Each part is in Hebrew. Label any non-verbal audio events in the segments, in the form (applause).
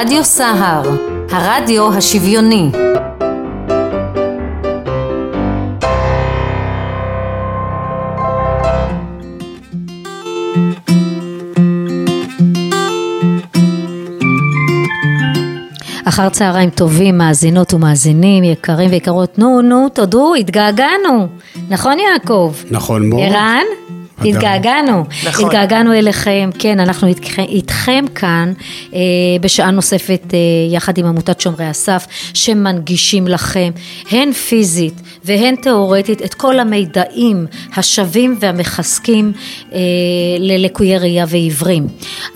רדיו סהר, הרדיו השוויוני. אחר צהריים טובים, מאזינות ומאזינים, יקרים ויקרות, נו, נו, תודו, התגעגענו. נכון יעקב? נכון מאוד. ערן? התגעגענו, נכון. התגעגענו אליכם, כן, אנחנו איתכם, איתכם כאן אה, בשעה נוספת אה, יחד עם עמותת שומרי הסף, שמנגישים לכם, הן פיזית והן תיאורטית, את כל המידעים השווים והמחזקים אה, ללקויי ראייה ועיוורים.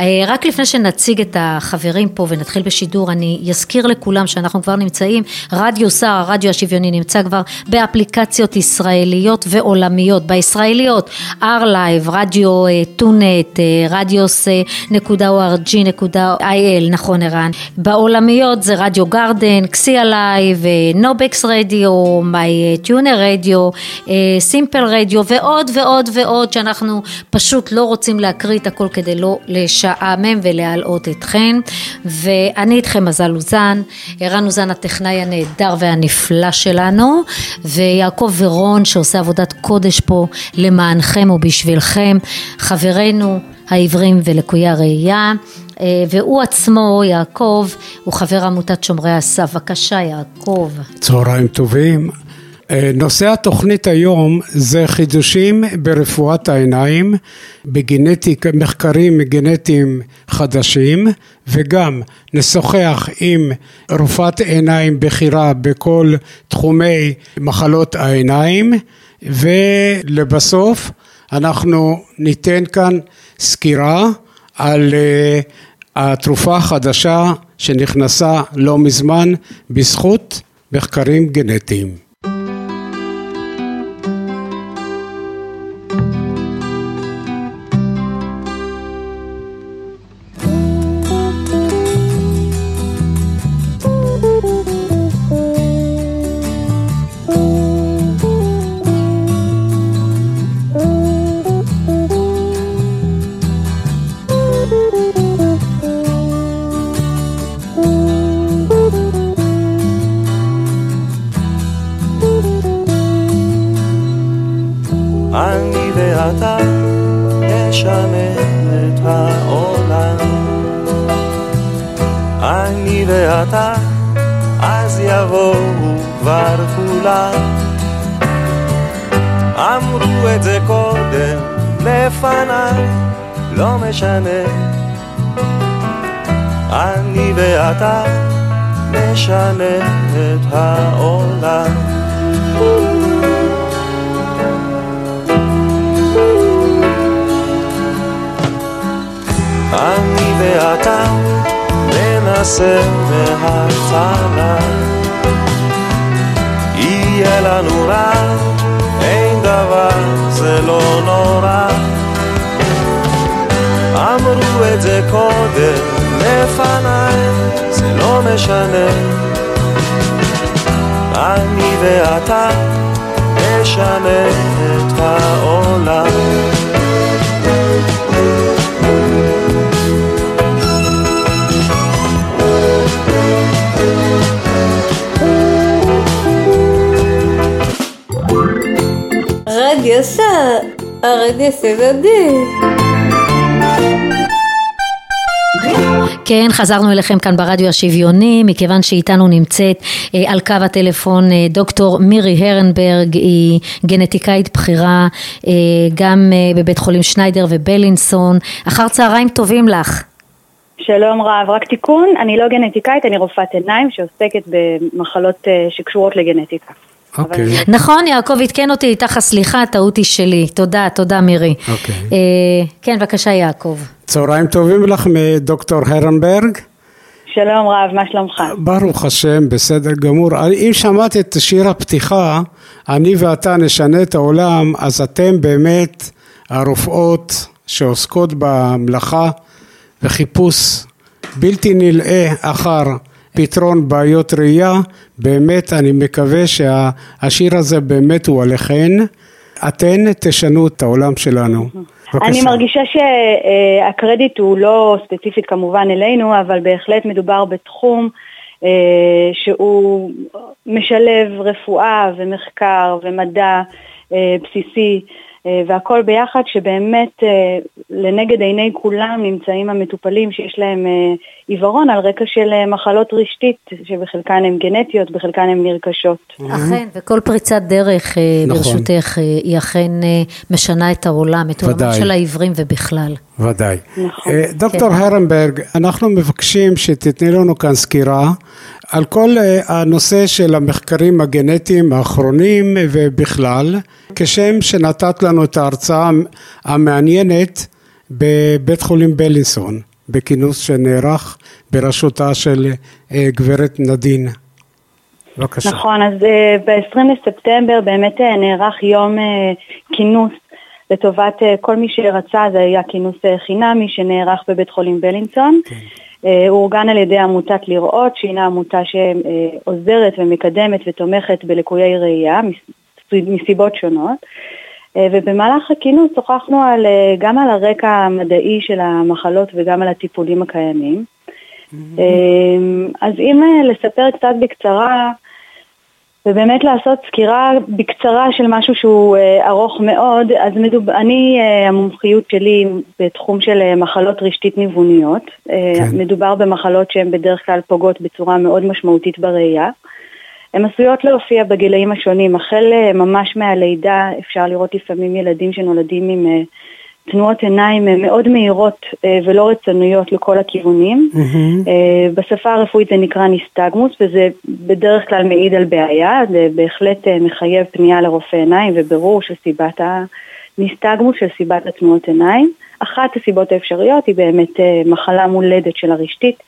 אה, רק לפני שנציג את החברים פה ונתחיל בשידור, אני אזכיר לכולם שאנחנו כבר נמצאים, רדיו שר, הרדיו השוויוני נמצא כבר באפליקציות ישראליות ועולמיות, בישראליות, ארלה לייב, רדיו אה, טונט, אה, אורג'י נקודה אייל, נכון ערן, בעולמיות זה Radio Garden, קסיה לייב, נובקס רדיו, myTuner Radio, Simple Radio ועוד ועוד ועוד שאנחנו פשוט לא רוצים להקריא את הכל כדי לא לשעמם ולהלאות אתכן. ואני איתכם מזל אוזן, ערן אוזן הטכנאי הנהדר והנפלא שלנו ויעקב ורון שעושה עבודת קודש פה למענכם ובשבילכם בשבילכם, חברינו העיוורים ולקויי הראייה, אה, והוא עצמו, יעקב, הוא חבר עמותת שומרי הסף. בבקשה, יעקב. צהריים טובים. אה, נושא התוכנית היום זה חידושים ברפואת העיניים, בגנטיק, מחקרים גנטיים חדשים וגם נשוחח עם רופאת עיניים בכירה בכל תחומי מחלות העיניים ולבסוף אנחנו ניתן כאן סקירה על uh, התרופה החדשה שנכנסה לא מזמן בזכות מחקרים גנטיים. נשנה את העולם. רדיו סע, הרדיו כן, חזרנו אליכם כאן ברדיו השוויוני, מכיוון שאיתנו נמצאת אה, על קו הטלפון אה, דוקטור מירי הרנברג, היא גנטיקאית בכירה אה, גם בבית חולים שניידר ובלינסון. אחר צהריים טובים לך. שלום רב, רק תיקון, אני לא גנטיקאית, אני רופאת עיניים שעוסקת במחלות שקשורות לגנטיקה. אוקיי. Okay. נכון, יעקב עדכן אותי איתך, סליחה, טעות היא שלי. תודה, תודה מירי. אוקיי. Okay. אה, כן, בבקשה יעקב. צהריים טובים לך מדוקטור הרנברג. שלום רב, מה שלומך? ברוך השם, בסדר גמור. אם שמעת את שיר הפתיחה, אני ואתה נשנה את העולם, אז אתם באמת הרופאות שעוסקות במלאכה וחיפוש בלתי נלאה אחר פתרון בעיות ראייה, באמת אני מקווה שהשיר הזה באמת הוא עליכן. אתן תשנו את העולם שלנו. בבקשה. אני מרגישה שהקרדיט הוא לא ספציפית כמובן אלינו, אבל בהחלט מדובר בתחום אה, שהוא משלב רפואה ומחקר ומדע אה, בסיסי. אה, והכל ביחד שבאמת אה, לנגד עיני כולם נמצאים המטופלים שיש להם אה, עיוורון על רקע של מחלות רשתית שבחלקן הן גנטיות, בחלקן הן נרכשות. אכן, וכל פריצת דרך נכון. ברשותך היא אכן משנה את העולם, את העולם של העיוורים ובכלל. ודאי. נכון. דוקטור כן. הרנברג, אנחנו מבקשים שתתני לנו כאן סקירה על כל הנושא של המחקרים הגנטיים האחרונים ובכלל, כשם שנתת לנו את ההרצאה המעניינת בבית חולים בלינסון, בכינוס שנערך בראשותה של אה, גברת נדין. בבקשה. נכון, אז אה, ב-20 לספטמבר באמת אה, נערך יום כינוס לטובת כל מי שרצה, זה היה כינוס חינמי שנערך בבית חולים בלינסון. כן. הוא אורגן על ידי עמותת לראות, שהינה עמותה שעוזרת ומקדמת ותומכת בלקויי ראייה מסיבות שונות. אה, ובמהלך הכינוס שוחחנו על, אה, גם על הרקע המדעי של המחלות וגם על הטיפולים הקיימים. Mm-hmm. אז אם לספר קצת בקצרה, ובאמת לעשות סקירה בקצרה של משהו שהוא ארוך מאוד, אז מדוב... אני, המומחיות שלי בתחום של מחלות רשתית ניווניות. כן. מדובר במחלות שהן בדרך כלל פוגעות בצורה מאוד משמעותית בראייה. הן עשויות להופיע בגילאים השונים, החל אה, ממש מהלידה אפשר לראות לפעמים ילדים שנולדים עם אה, תנועות עיניים אה, מאוד מהירות ולא רצוניות לכל הכיוונים. Mm-hmm. בשפה הרפואית זה נקרא ניסטגמוס וזה בדרך כלל מעיד על בעיה, זה בהחלט מחייב פנייה לרופא עיניים ובירור של סיבת הניסטגמוס, של סיבת התנועות עיניים. אחת הסיבות האפשריות היא באמת מחלה מולדת של הרשתית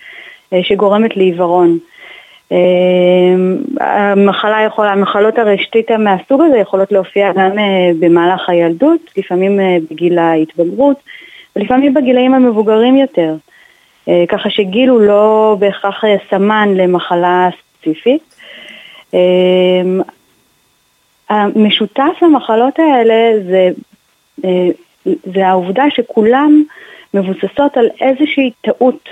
שגורמת לעיוורון. אמ, המחלה יכולה, המחלות הרשתית מהסוג הזה יכולות להופיע גם אה, במהלך הילדות, לפעמים אה, בגיל ההתבגרות ולפעמים בגילאים המבוגרים יותר. אה, ככה שגיל הוא לא בהכרח סמן למחלה ספציפית. אמ, המשותף למחלות האלה זה, זה העובדה שכולם מבוססות על איזושהי טעות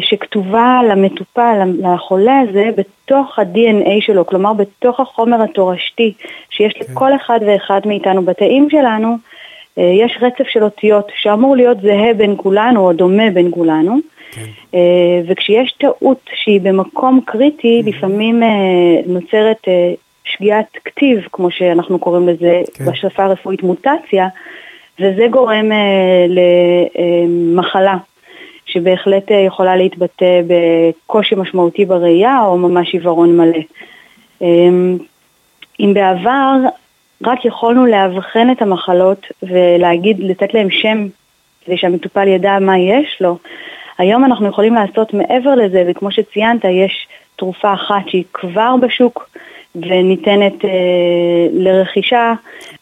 שכתובה למטופל, לחולה הזה, בתוך ה-DNA שלו, כלומר בתוך החומר התורשתי שיש כן. לכל אחד ואחד מאיתנו בתאים שלנו, אה, יש רצף של אותיות שאמור להיות זהה בין כולנו או דומה בין כולנו. כן. אה, וכשיש טעות שהיא במקום קריטי, mm-hmm. לפעמים נוצרת שגיאת כתיב, כמו שאנחנו קוראים לזה כן. בשפה הרפואית מוטציה, וזה גורם למחלה. שבהחלט אה, יכולה להתבטא בקושי משמעותי בראייה או ממש עיוורון מלא. אמ, אם בעבר רק יכולנו לאבחן את המחלות ולהגיד, לתת להם שם כדי שהמטופל ידע מה יש לו, היום אנחנו יכולים לעשות מעבר לזה, וכמו שציינת, יש תרופה אחת שהיא כבר בשוק וניתנת אה, לרכישה,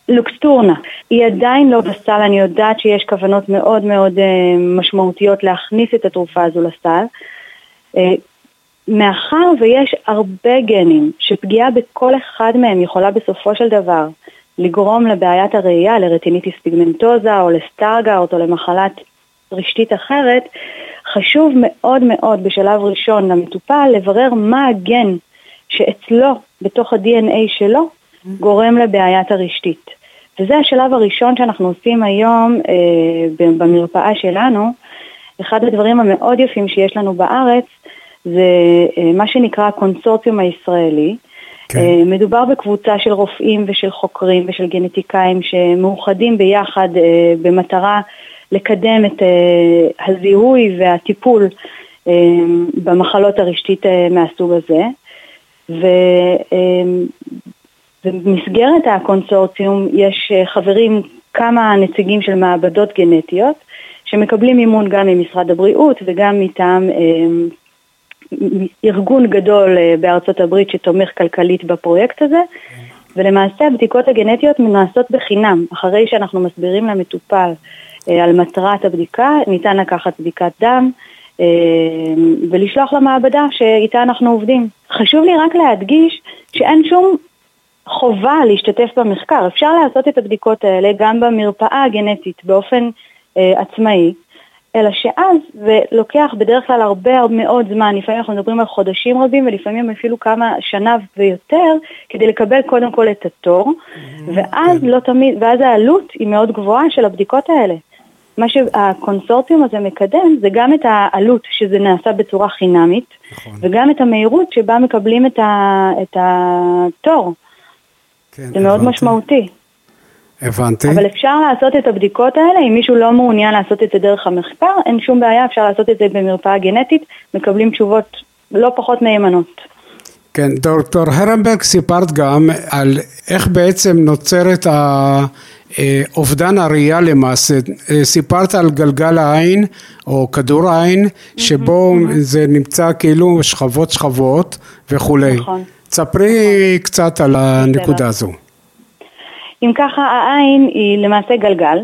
לוקסטורנה. היא עדיין לא בסל, אני יודעת שיש כוונות מאוד מאוד אה, משמעותיות להכניס את התרופה הזו לסל. אה, מאחר ויש הרבה גנים שפגיעה בכל אחד מהם יכולה בסופו של דבר לגרום לבעיית הראייה, לרטיניטיס פיגמנטוזה או לסטארגאוט או למחלת רשתית אחרת, חשוב מאוד מאוד בשלב ראשון למטופל לברר מה הגן שאצלו, בתוך ה-DNA שלו, גורם לבעיית הרשתית. וזה השלב הראשון שאנחנו עושים היום אה, במרפאה שלנו. אחד הדברים המאוד יפים שיש לנו בארץ זה אה, מה שנקרא הקונסורציום הישראלי. כן. אה, מדובר בקבוצה של רופאים ושל חוקרים ושל גנטיקאים שמאוחדים ביחד אה, במטרה לקדם את אה, הזיהוי והטיפול אה, במחלות הרשתית אה, מהסוג הזה. ובמסגרת הקונסורציום יש אה, חברים כמה נציגים של מעבדות גנטיות שמקבלים מימון גם ממשרד הבריאות וגם מטעם אה, ארגון גדול אה, בארצות הברית שתומך כלכלית בפרויקט הזה ולמעשה הבדיקות הגנטיות נעשות בחינם אחרי שאנחנו מסבירים למטופל על מטרת הבדיקה ניתן לקחת בדיקת דם אה, ולשלוח למעבדה שאיתה אנחנו עובדים. חשוב לי רק להדגיש שאין שום חובה להשתתף במחקר. אפשר לעשות את הבדיקות האלה גם במרפאה הגנטית באופן אה, עצמאי, אלא שאז זה לוקח בדרך כלל הרבה מאוד זמן, לפעמים אנחנו מדברים על חודשים רבים ולפעמים אפילו כמה שנה ויותר, כדי לקבל קודם כל את התור, mm-hmm. ואז כן. לא תמיד, ואז העלות היא מאוד גבוהה של הבדיקות האלה. מה שהקונסורציום הזה מקדם זה גם את העלות שזה נעשה בצורה חינמית, נכון. וגם את המהירות שבה מקבלים את, ה, את התור. כן, זה הבנתי. מאוד משמעותי. הבנתי. אבל אפשר לעשות את הבדיקות האלה, אם מישהו לא מעוניין לעשות את זה דרך המחקר, אין שום בעיה, אפשר לעשות את זה במרפאה גנטית, מקבלים תשובות לא פחות מהימנות. כן, דוקטור הרנברג סיפרת גם על איך בעצם נוצרת אובדן הראייה למעשה. סיפרת על גלגל העין או כדור העין, שבו זה נמצא כאילו שכבות שכבות וכולי. נכון. ספרי. קצת על הנקודה הזו. אם ככה העין היא למעשה גלגל,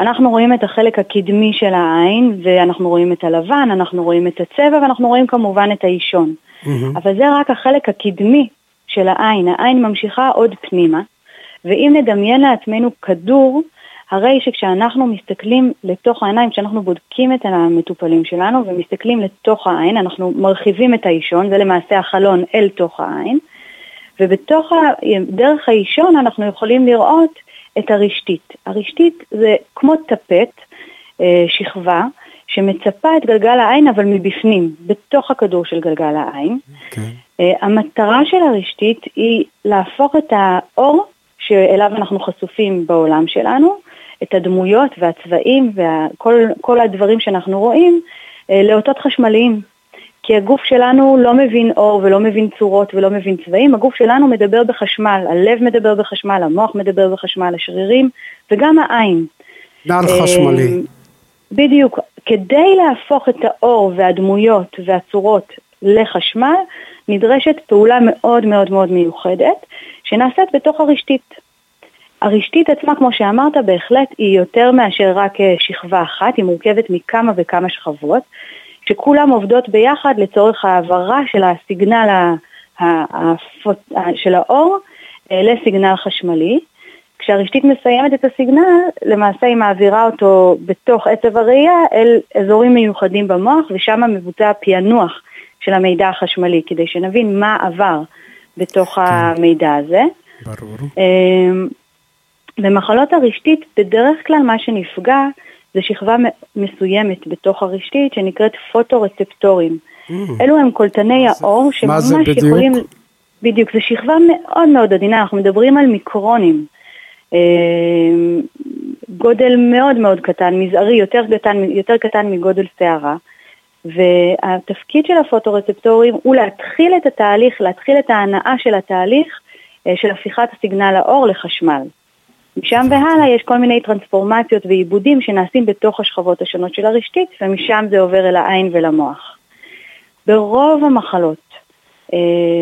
אנחנו רואים את החלק הקדמי של העין ואנחנו רואים את הלבן, אנחנו רואים את הצבע ואנחנו רואים כמובן את האישון. Mm-hmm. אבל זה רק החלק הקדמי של העין, העין ממשיכה עוד פנימה, ואם נדמיין לעצמנו כדור, הרי שכשאנחנו מסתכלים לתוך העיניים, כשאנחנו בודקים את המטופלים שלנו ומסתכלים לתוך העין, אנחנו מרחיבים את האישון, זה למעשה החלון אל תוך העין, ובתוך, ה... דרך האישון אנחנו יכולים לראות את הרשתית. הרשתית זה כמו טפט, אה, שכבה, שמצפה את גלגל העין אבל מבפנים, בתוך הכדור של גלגל העין. Okay. אוקיי. אה, המטרה של הרשתית היא להפוך את האור שאליו אנחנו חשופים בעולם שלנו, את הדמויות והצבעים וכל הדברים שאנחנו רואים, אה, לאותות חשמליים. כי הגוף שלנו לא מבין אור ולא מבין צורות ולא מבין צבעים, הגוף שלנו מדבר בחשמל, הלב מדבר בחשמל, המוח מדבר בחשמל, השרירים וגם העין. נעל חשמלי. אה, בדיוק. כדי להפוך את האור והדמויות והצורות לחשמל, נדרשת פעולה מאוד מאוד מאוד מיוחדת, שנעשית בתוך הרשתית. הרשתית עצמה, כמו שאמרת, בהחלט היא יותר מאשר רק אה, שכבה אחת, היא מורכבת מכמה וכמה שכבות, שכולם עובדות ביחד לצורך העברה של הסיגנל של האור אה, לסיגנל חשמלי. כשהרשתית מסיימת את הסיגנל, למעשה היא מעבירה אותו בתוך עצב הראייה אל אזורים מיוחדים במוח, ושם מבוצע פענוח של המידע החשמלי, כדי שנבין מה עבר בתוך כן. המידע הזה. ברור. במחלות הרשתית, בדרך כלל מה שנפגע זה שכבה מסוימת בתוך הרשתית שנקראת פוטורצפטורים. Mm. אלו הם קולטני האור שממש יכולים... בדיוק, זו שכבה מאוד מאוד עדינה, אנחנו מדברים על מיקרונים. אמ, גודל מאוד מאוד קטן, מזערי, יותר קטן, יותר קטן מגודל שערה. והתפקיד של הפוטורצפטורים הוא להתחיל את התהליך, להתחיל את ההנאה של התהליך אה, של הפיכת הסיגנל האור לחשמל. משם והלאה יש כל מיני טרנספורמציות ועיבודים שנעשים בתוך השכבות השונות של הרשתית, ומשם זה עובר אל העין ולמוח. ברוב המחלות אה,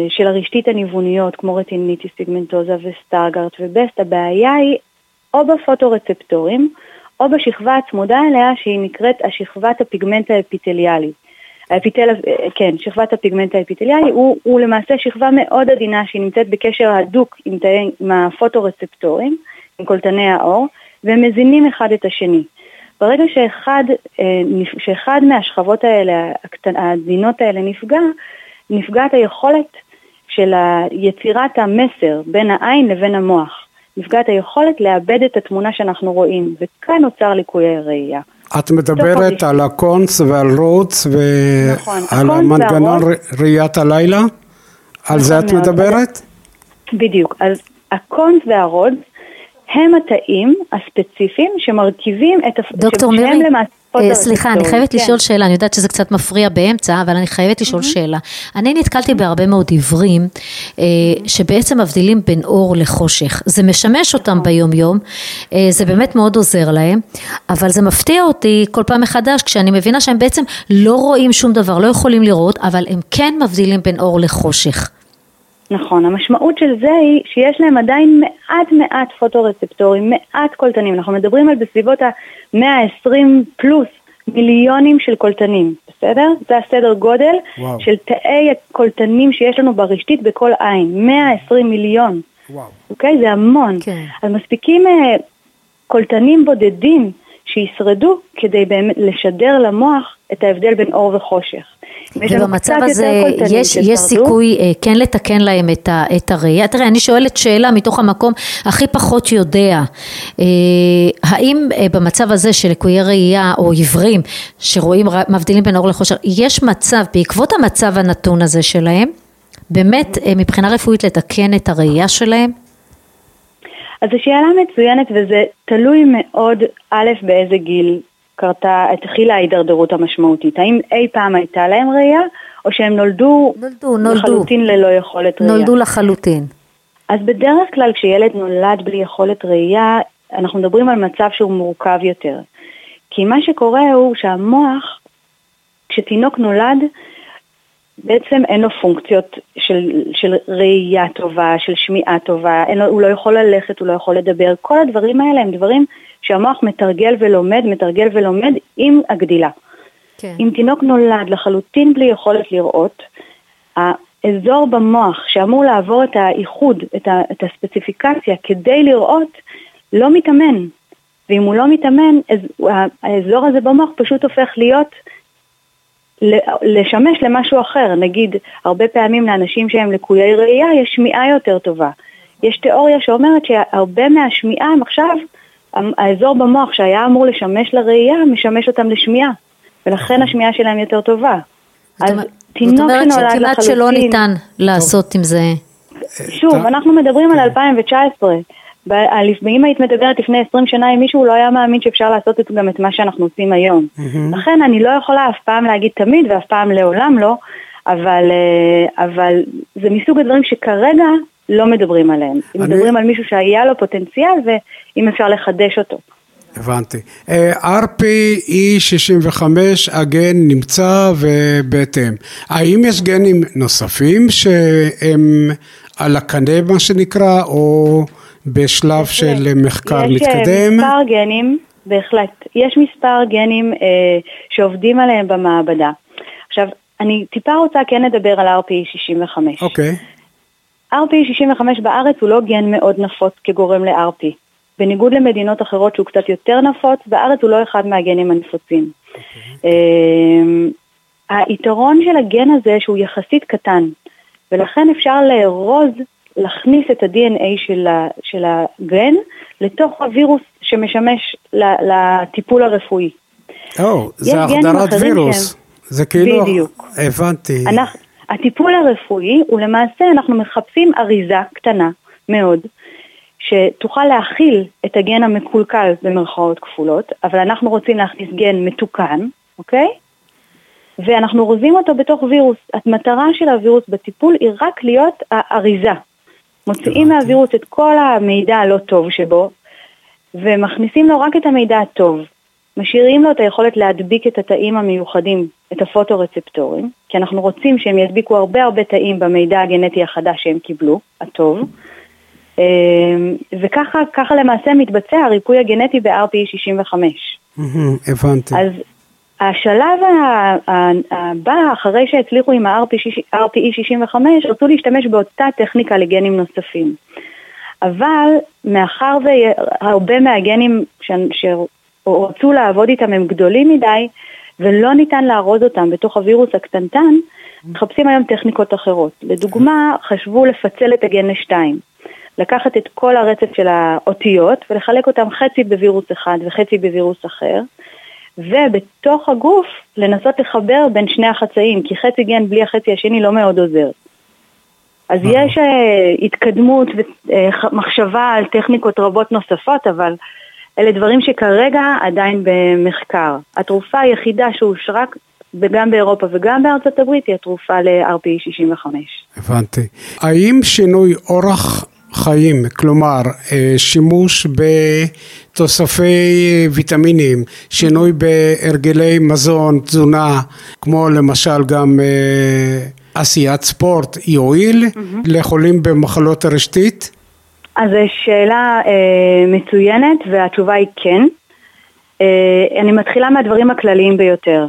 של הרשתית הניווניות, כמו רטיניטיס פיגמנטוזה וסטארגרט ובסט, הבעיה היא או בפוטורצפטורים, או בשכבה הצמודה אליה שהיא נקראת השכבת הפיגמנט האפיטליאלי. האפיטל, כן, שכבת הפיגמנט האפיטליאלי הוא, הוא למעשה שכבה מאוד עדינה שהיא נמצאת בקשר הדוק עם, תאי, עם הפוטורצפטורים, עם קולטני האור, והם מזינים אחד את השני. ברגע שאחד, אה, שאחד מהשכבות האלה, העדינות האלה נפגע, נפגעת היכולת של יצירת המסר בין העין לבין המוח. נפגעת היכולת לעבד את התמונה שאנחנו רואים, וכאן נוצר ליקויי ראייה. את מדברת על ה cones ועל rods ועל נכון, המנגנון ראיית הלילה? על זה נכון את מדברת? בדיוק. אז ה cones וה rods הם התאים הספציפיים שמרכיבים את... דוקטור מירי, אה, סליחה, אני חייבת כן. לשאול שאלה, אני יודעת שזה קצת מפריע באמצע, אבל אני חייבת לשאול שאלה. אני נתקלתי בהרבה מאוד עיוורים אה, שבעצם מבדילים בין אור לחושך. זה משמש אותם נכון. ביום יום, אה, זה באמת מאוד עוזר להם, אבל זה מפתיע אותי כל פעם מחדש כשאני מבינה שהם בעצם לא רואים שום דבר, לא יכולים לראות, אבל הם כן מבדילים בין אור לחושך. נכון, המשמעות של זה היא שיש להם עדיין מעט מעט פוטורצפטורים, מעט קולטנים, אנחנו מדברים על בסביבות ה-120 פלוס מיליונים של קולטנים, בסדר? זה הסדר גודל וואו. של תאי הקולטנים שיש לנו ברשתית בכל עין, 120 מיליון. וואו. אוקיי? זה המון. כן. אז מספיקים אה, קולטנים בודדים שישרדו כדי באמת לשדר למוח את ההבדל בין אור וחושך. לנו ובמצב הזה יש, יש. סיכוי אה, כן לתקן להם את, ה, את הראייה. תראה, אני שואלת שאלה מתוך המקום הכי פחות יודע. אה, האם אה, במצב הזה של לקויי ראייה או עיוורים שרואים, מבדילים בין אור לחושר, יש מצב, בעקבות המצב הנתון הזה שלהם, באמת אה, מבחינה רפואית לתקן את הראייה שלהם? אז זו שאלה מצוינת וזה תלוי מאוד, א', באיזה גיל קרתה, התחילה ההידרדרות המשמעותית. האם אי פעם הייתה להם ראייה, או שהם נולדו, נולדו, נולדו. לחלוטין ללא יכולת ראייה? נולדו לחלוטין. אז בדרך כלל כשילד נולד בלי יכולת ראייה, אנחנו מדברים על מצב שהוא מורכב יותר. כי מה שקורה הוא שהמוח, כשתינוק נולד, בעצם אין לו פונקציות של, של ראייה טובה, של שמיעה טובה, לו, הוא לא יכול ללכת, הוא לא יכול לדבר, כל הדברים האלה הם דברים שהמוח מתרגל ולומד, מתרגל ולומד עם הגדילה. כן. אם תינוק נולד לחלוטין בלי יכולת לראות, האזור במוח שאמור לעבור את האיחוד, את, ה, את הספציפיקציה כדי לראות, לא מתאמן. ואם הוא לא מתאמן, אז האזור הזה במוח פשוט הופך להיות, לשמש למשהו אחר. נגיד, הרבה פעמים לאנשים שהם לקויי ראייה יש שמיעה יותר טובה. יש תיאוריה שאומרת שהרבה מהשמיעה הם עכשיו, האזור במוח שהיה אמור לשמש לראייה, משמש אותם לשמיעה. ולכן השמיעה שלהם יותר טובה. אז תינוק זאת אומרת שנולד שכמעט שלא לחלוטין- ניתן לעשות עם זה. שוב. אנחנו מדברים על 2019. ב- על- אם היית מדברת לפני 20 שנה עם מישהו, הוא לא היה מאמין שאפשר לעשות את, גם את מה שאנחנו עושים היום. לכן אני לא יכולה אף פעם להגיד תמיד ואף פעם לעולם לא, אבל, אה, אבל זה מסוג הדברים שכרגע לא מדברים עליהם. אני- מדברים על מישהו שהיה לו פוטנציאל ואם אפשר לחדש אותו. הבנתי. אה, RPE65 הגן נמצא ובהתאם. האם יש גנים נוספים שהם על הקנה מה שנקרא, או בשלב של מחקר יש אה, מתקדם? מספר גנים, בהחלט. יש מספר גנים אה, שעובדים עליהם במעבדה. עכשיו, אני טיפה רוצה כן לדבר על RPE65. אוקיי. RPE65 בארץ הוא לא גן מאוד נפוץ כגורם ל-RP. בניגוד למדינות אחרות שהוא קצת יותר נפוץ, בארץ הוא לא אחד מהגנים הנפוצים. אמ, היתרון של הגן הזה שהוא יחסית קטן, ולכן אפשר לארוז, להכניס את ה-DNA של, ה- של הגן לתוך הווירוס שמשמש לטיפול הרפואי. או, זה יש גנים החדרת וירוס. שהם- זה כאילו... בדיוק. הבנתי. אנחנו, הטיפול הרפואי הוא למעשה, אנחנו מחפשים אריזה קטנה מאוד, שתוכל להכיל את הגן המקולקל במרכאות כפולות, אבל אנחנו רוצים להכניס גן מתוקן, אוקיי? ואנחנו אורזים אותו בתוך וירוס. המטרה של הווירוס בטיפול היא רק להיות האריזה. מוציאים מהווירוס את כל המידע הלא טוב שבו, ומכניסים לו רק את המידע הטוב. משאירים לו את היכולת להדביק את התאים המיוחדים, את הפוטורצפטורים, כי אנחנו רוצים שהם ידביקו הרבה הרבה תאים במידע הגנטי החדש שהם קיבלו, הטוב. אמ, וככה ככה למעשה מתבצע הריפוי הגנטי ב-RPE65. מהמם, הבנתי. אז השלב הבא, אחרי שהצליחו עם ה-RPE65, רצו להשתמש באותה טכניקה לגנים נוספים. אבל מאחר והרבה מהגנים שרצו לעבוד איתם הם גדולים מדי, ולא ניתן לארוז אותם בתוך הווירוס הקטנטן, מחפשים היום טכניקות אחרות. לדוגמה, חשבו לפצל את הגן לשתיים. לקחת את כל הרצף של האותיות ולחלק אותם חצי בווירוס אחד וחצי בווירוס אחר, ובתוך הגוף לנסות לחבר בין שני החצאים, כי חצי גן בלי החצי השני לא מאוד עוזר. אז יש uh, התקדמות ומחשבה על טכניקות רבות נוספות, אבל אלה דברים שכרגע עדיין במחקר. התרופה היחידה שאושרה גם באירופה וגם בארצות הברית היא התרופה ל-RPE65. הבנתי. האם שינוי אורח חיים, כלומר אה, שימוש בתוספי ויטמינים, שינוי בהרגלי מזון, תזונה, כמו למשל גם אה, עשיית ספורט, יועיל לחולים במחלות הרשתית? אז שאלה אה, מצוינת והתשובה היא כן. אה, אני מתחילה מהדברים הכלליים ביותר.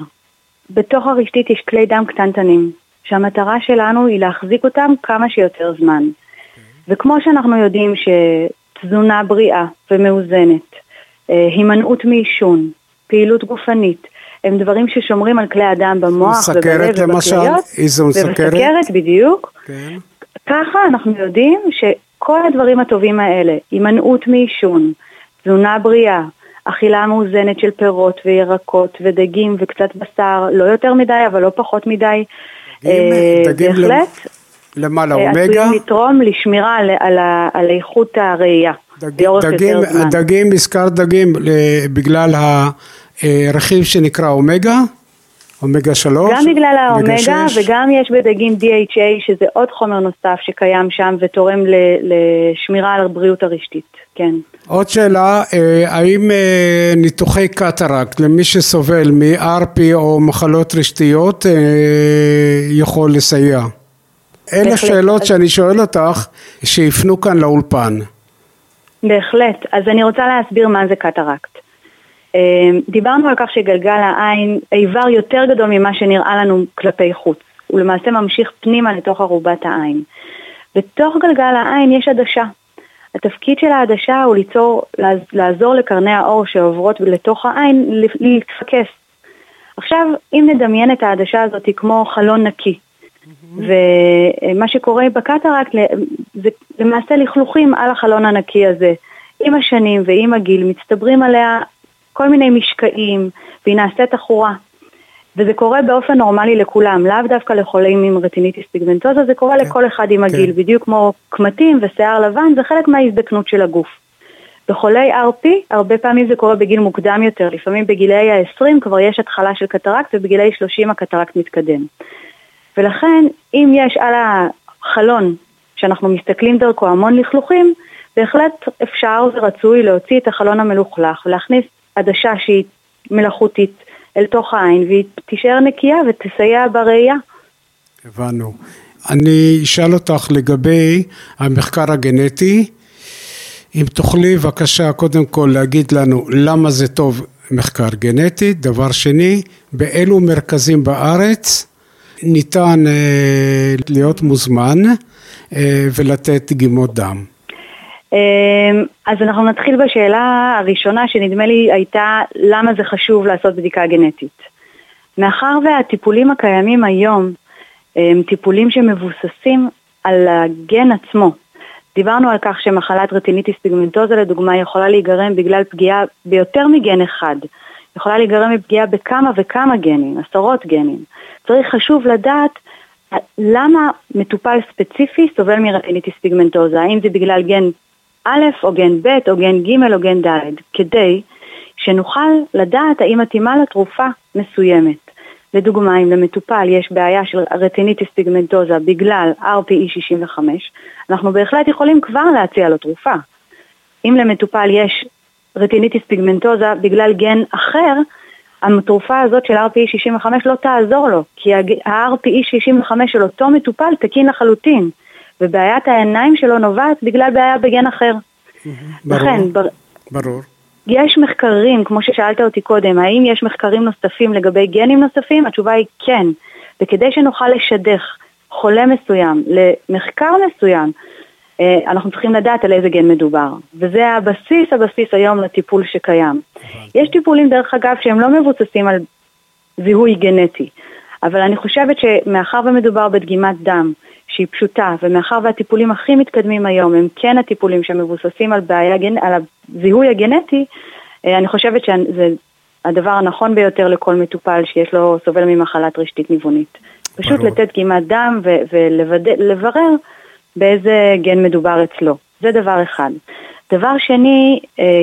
בתוך הרשתית יש כלי דם קטנטנים, שהמטרה שלנו היא להחזיק אותם כמה שיותר זמן. וכמו שאנחנו יודעים שתזונה בריאה ומאוזנת, אה, הימנעות מעישון, פעילות גופנית, הם דברים ששומרים על כלי הדם במוח ובלב סכרת למשל. איזון סכרת. ובסכרת, בדיוק. כן. ככה אנחנו יודעים שכל הדברים הטובים האלה, הימנעות מעישון, תזונה בריאה, אכילה מאוזנת של פירות וירקות ודגים וקצת בשר, לא יותר מדי אבל לא פחות מדי, דגים, אה, בהחלט, למעלה אה, אומגה, עשויים לתרום לשמירה על, על, על איכות הראייה דג- דגים. דגים, הזכרת דגים בגלל הרכיב שנקרא אומגה, אומגה 3, גם בגלל האומגה. וגם יש בדגים DHA שזה עוד חומר נוסף שקיים שם ותורם לשמירה על הבריאות הרשתית, כן. עוד שאלה, אה, האם אה, ניתוחי קטרקט למי שסובל מ-RP או מחלות רשתיות אה, יכול לסייע? אלה. שאלות שאני שואל אותך, שיפנו כאן לאולפן. בהחלט. אז אני רוצה להסביר מה זה קטרקט. אה, דיברנו על כך שגלגל העין איבר יותר גדול ממה שנראה לנו כלפי חוץ. הוא למעשה ממשיך פנימה לתוך ארובת העין. בתוך גלגל העין יש עדשה. התפקיד של העדשה הוא ליצור, לעז- לעזור לקרני האור שעוברות לתוך העין להתפקס. עכשיו, אם נדמיין את העדשה הזאת כמו חלון נקי, ומה שקורה בקטרקט זה למעשה לכלוכים על החלון הנקי הזה. עם השנים ועם הגיל מצטברים עליה כל מיני משקעים, והיא נעשית עכורה. וזה קורה באופן נורמלי לכולם, לאו דווקא לחולים עם רטיניטיס פיגמנטוזה, זה קורה כן. לכל אחד עם הגיל, כן. בדיוק כמו קמטים ושיער לבן, זה חלק מההזדקנות של הגוף. בחולי RP, הרבה פעמים זה קורה בגיל מוקדם יותר, לפעמים בגילאי ה-20 כבר יש התחלה של קטרקט ובגילאי 30 הקטרקט מתקדם. ולכן, אם יש על החלון שאנחנו מסתכלים דרכו המון לכלוכים, בהחלט אפשר ורצוי להוציא את החלון המלוכלך ולהכניס עדשה שהיא מלאכותית אל תוך העין והיא תישאר נקייה ותסייע בראייה. הבנו. אני אשאל אותך לגבי המחקר הגנטי, אם תוכלי בבקשה קודם כל להגיד לנו למה זה טוב מחקר גנטי, דבר שני, באילו מרכזים בארץ ניתן אה, להיות מוזמן אה, ולתת דגימות דם. אמ, אז אנחנו נתחיל בשאלה הראשונה שנדמה לי הייתה למה זה חשוב לעשות בדיקה גנטית. מאחר והטיפולים הקיימים היום הם טיפולים שמבוססים על הגן עצמו. דיברנו על כך שמחלת רטיניטיס פיגמנטוזה לדוגמה יכולה להיגרם בגלל פגיעה ביותר מגן אחד. יכולה להיגרם מפגיעה בכמה וכמה גנים, עשרות גנים. צריך חשוב לדעת למה מטופל ספציפי סובל מרטיניטיס פיגמנטוזה, האם זה בגלל גן א' או גן ב' או גן ג' או גן ד', כדי שנוכל לדעת האם מתאימה לתרופה מסוימת. לדוגמה, אם למטופל יש בעיה של רטיניטיס פיגמנטוזה בגלל RPE65, אנחנו בהחלט יכולים כבר להציע לו תרופה. אם למטופל יש רטיניטיס פיגמנטוזה בגלל גן אחר, התרופה הזאת של RPE65 לא תעזור לו, כי ה-RPE65 של אותו מטופל תקין לחלוטין, ובעיית העיניים שלו נובעת בגלל בעיה בגן אחר. ברור, לכן, בר... ברור. יש מחקרים, כמו ששאלת אותי קודם, האם יש מחקרים נוספים לגבי גנים נוספים? התשובה היא כן. וכדי שנוכל לשדך חולה מסוים למחקר מסוים, אה, אנחנו צריכים לדעת על איזה גן מדובר. וזה הבסיס, הבסיס היום לטיפול שקיים. יש טיפולים, דרך אגב, שהם לא מבוססים על זיהוי גנטי. אבל אני חושבת שמאחר ומדובר בדגימת דם שהיא פשוטה, ומאחר והטיפולים הכי מתקדמים היום הם כן הטיפולים שמבוססים על, בעיה, על הזיהוי הגנטי, אני חושבת שזה הדבר הנכון ביותר לכל מטופל שיש לו, סובל ממחלת רשתית ניוונית. פשוט ברור. לתת דגימת דם ולברר באיזה גן מדובר אצלו. זה דבר אחד. דבר שני,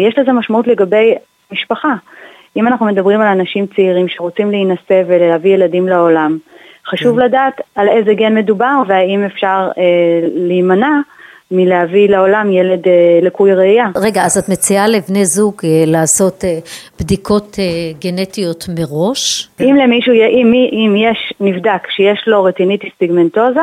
יש לזה משמעות לגבי משפחה. אם אנחנו מדברים על אנשים צעירים שרוצים להינשא ולהביא ילדים לעולם, חשוב כן. לדעת על איזה גן מדובר והאם אפשר אה, להימנע מלהביא לעולם ילד אה, לקוי ראייה. רגע, אז את מציעה לבני זוג אה, לעשות אה, בדיקות אה, גנטיות מראש? אם למישהו, אם, אם יש נבדק שיש לו רטיניטיס פיגמנטוזה,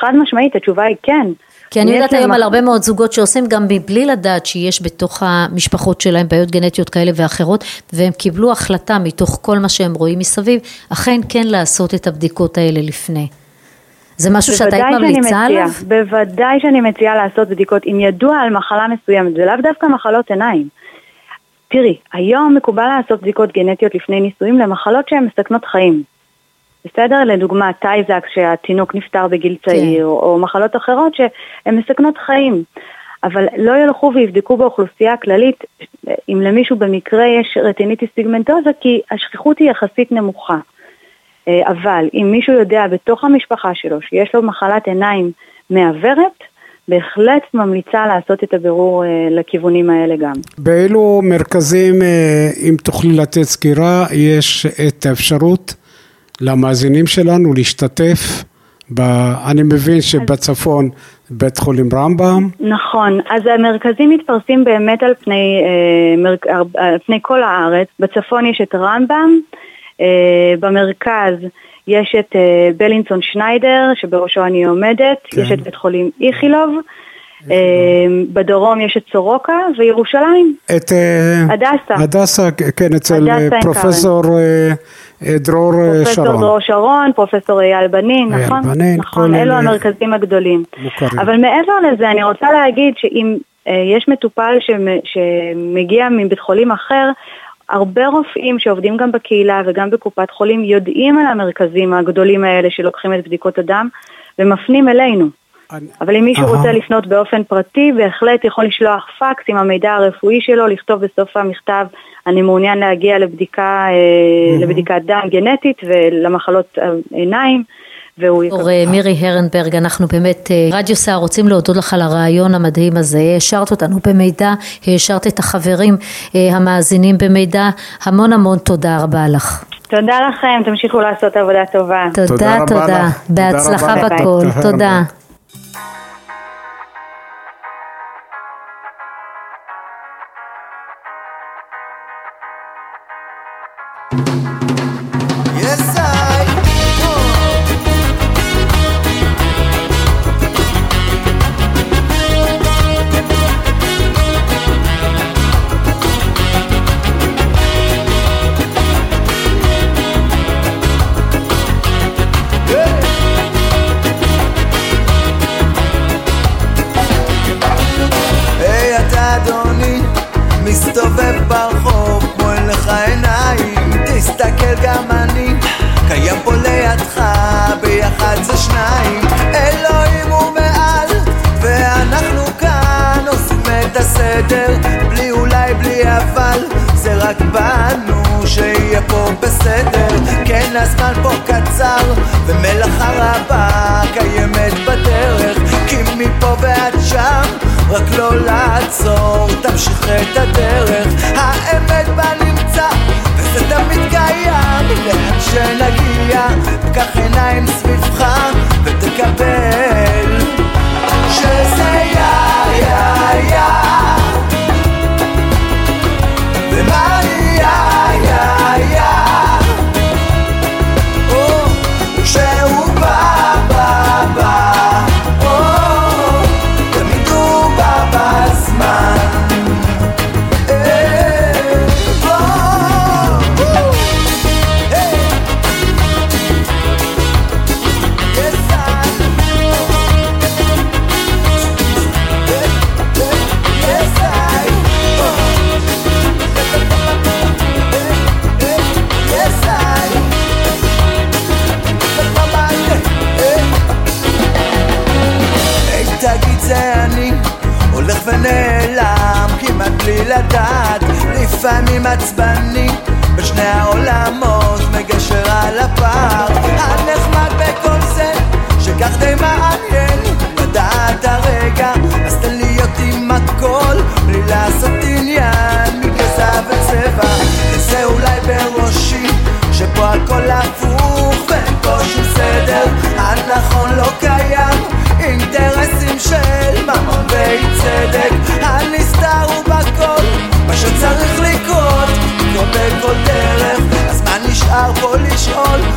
חד משמעית התשובה היא כן. כי אני יודעת היום על הרבה מאוד זוגות שעושים גם מבלי לדעת שיש בתוך המשפחות שלהם בעיות גנטיות כאלה ואחרות, והם קיבלו החלטה מתוך כל מה שהם רואים מסביב, אכן כן לעשות את הבדיקות האלה לפני. זה משהו שאת היית ממליצה עליו? בוודאי שאני מציעה לעשות בדיקות. אם ידוע על מחלה מסוימת, זה לאו דווקא מחלות עיניים. תראי, היום מקובל לעשות בדיקות גנטיות לפני נישואים למחלות שהן מסכנות חיים. בסדר? לדוגמה, טייזק שהתינוק נפטר בגיל כן. צעיר, כן. או מחלות אחרות שהן מסכנות חיים. אבל לא ילכו ויבדקו באוכלוסייה הכללית אם למישהו במקרה יש רטיניטיס פיגמנטוזה, כי השכיחות היא יחסית נמוכה. אה, אבל אם מישהו יודע בתוך המשפחה שלו שיש לו מחלת עיניים מעוורת, בהחלט ממליצה לעשות את הבירור אה, לכיוונים האלה גם. באילו מרכזים, אה, אם תוכלי לתת סקירה, יש את האפשרות למאזינים שלנו להשתתף? ב... אני מבין שבצפון בית חולים רמב"ם. נכון, אז המרכזים מתפרסים באמת על פני, על פני כל הארץ. בצפון יש את רמב"ם, במרכז יש את אה, בלינסון שניידר, שבראשו אני עומדת, כן. יש את בית חולים איכילוב, אה, בדרום יש את סורוקה וירושלים. את אה, הדסה. הדסה, כן, אצל פרופסור דרור שרון. פרופסור דרור שרון, פרופסור אייל בנין, נכון? אייל בנין, נכון, אלו המרכזים הגדולים. מוכרים. אבל מעבר לזה, אני רוצה להגיד שאם יש מטופל שמגיע מבית חולים אחר, הרבה רופאים שעובדים גם בקהילה וגם בקופת חולים יודעים על המרכזים הגדולים האלה שלוקחים את בדיקות הדם ומפנים אלינו. אני... אבל אם מישהו רוצה לפנות באופן פרטי, בהחלט יכול לשלוח פקס עם המידע הרפואי שלו, לכתוב בסוף המכתב, אני מעוניין להגיע לבדיקה, אה, לבדיקת דם גנטית ולמחלות עיניים. והוא יקבל... אור מירי הרנברג, אנחנו באמת, אה, רדיו סער רוצים להודות לך על הרעיון המדהים הזה, העשרת אותנו במידע, העשרת את החברים אה, המאזינים במידע, המון המון תודה רבה לך. תודה לכם, תמשיכו לעשות עבודה טובה. תודה, תודה. תודה. בהצלחה בכל, תודה. לעצור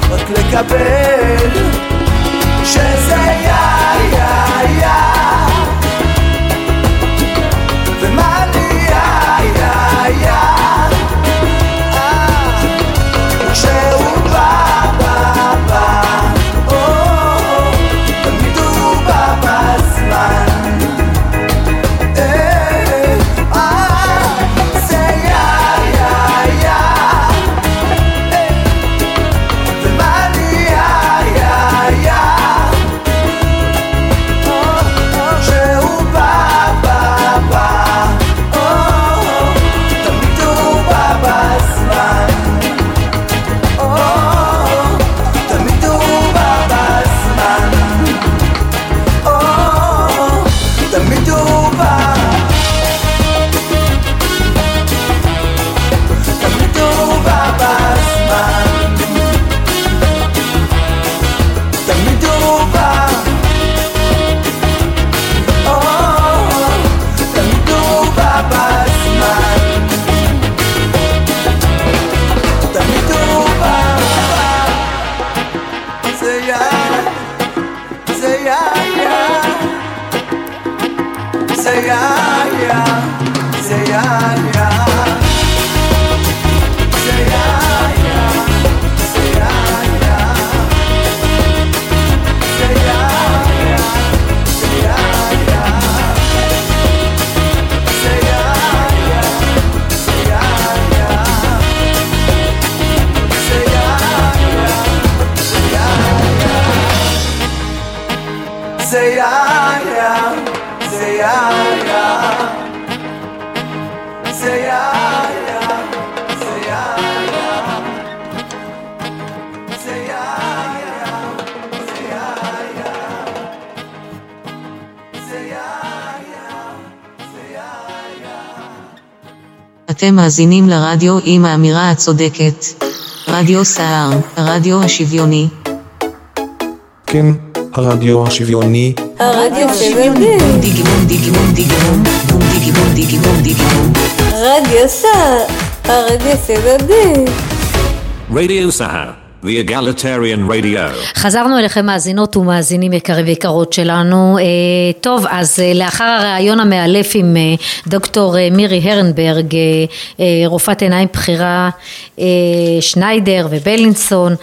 רק לקבל שזה יא say yeah, say yeah. Say yeah, say yeah. Say yeah, say yeah. Say yeah, say yeah. Say yeah, say אתם מאזינים לרדיו עם האמירה הצודקת. רדיו סער, הרדיו השוויוני. כן, הרדיו השוויוני. הרדיו השוויוני. דיגימון דיגימון דיגימון, בום דיגימון דיגימון דיגימון. רדיו סער, הרדיו השוויוני. רדיו סער. The Egalitarian Radio. חזרנו אליכם מאזינות ומאזינים יקרים ויקרות שלנו. אה, טוב, אז אה, לאחר הראיון המאלף עם אה, דוקטור מירי הרנברג, רופאת עיניים בכירה, שניידר ובלינסון,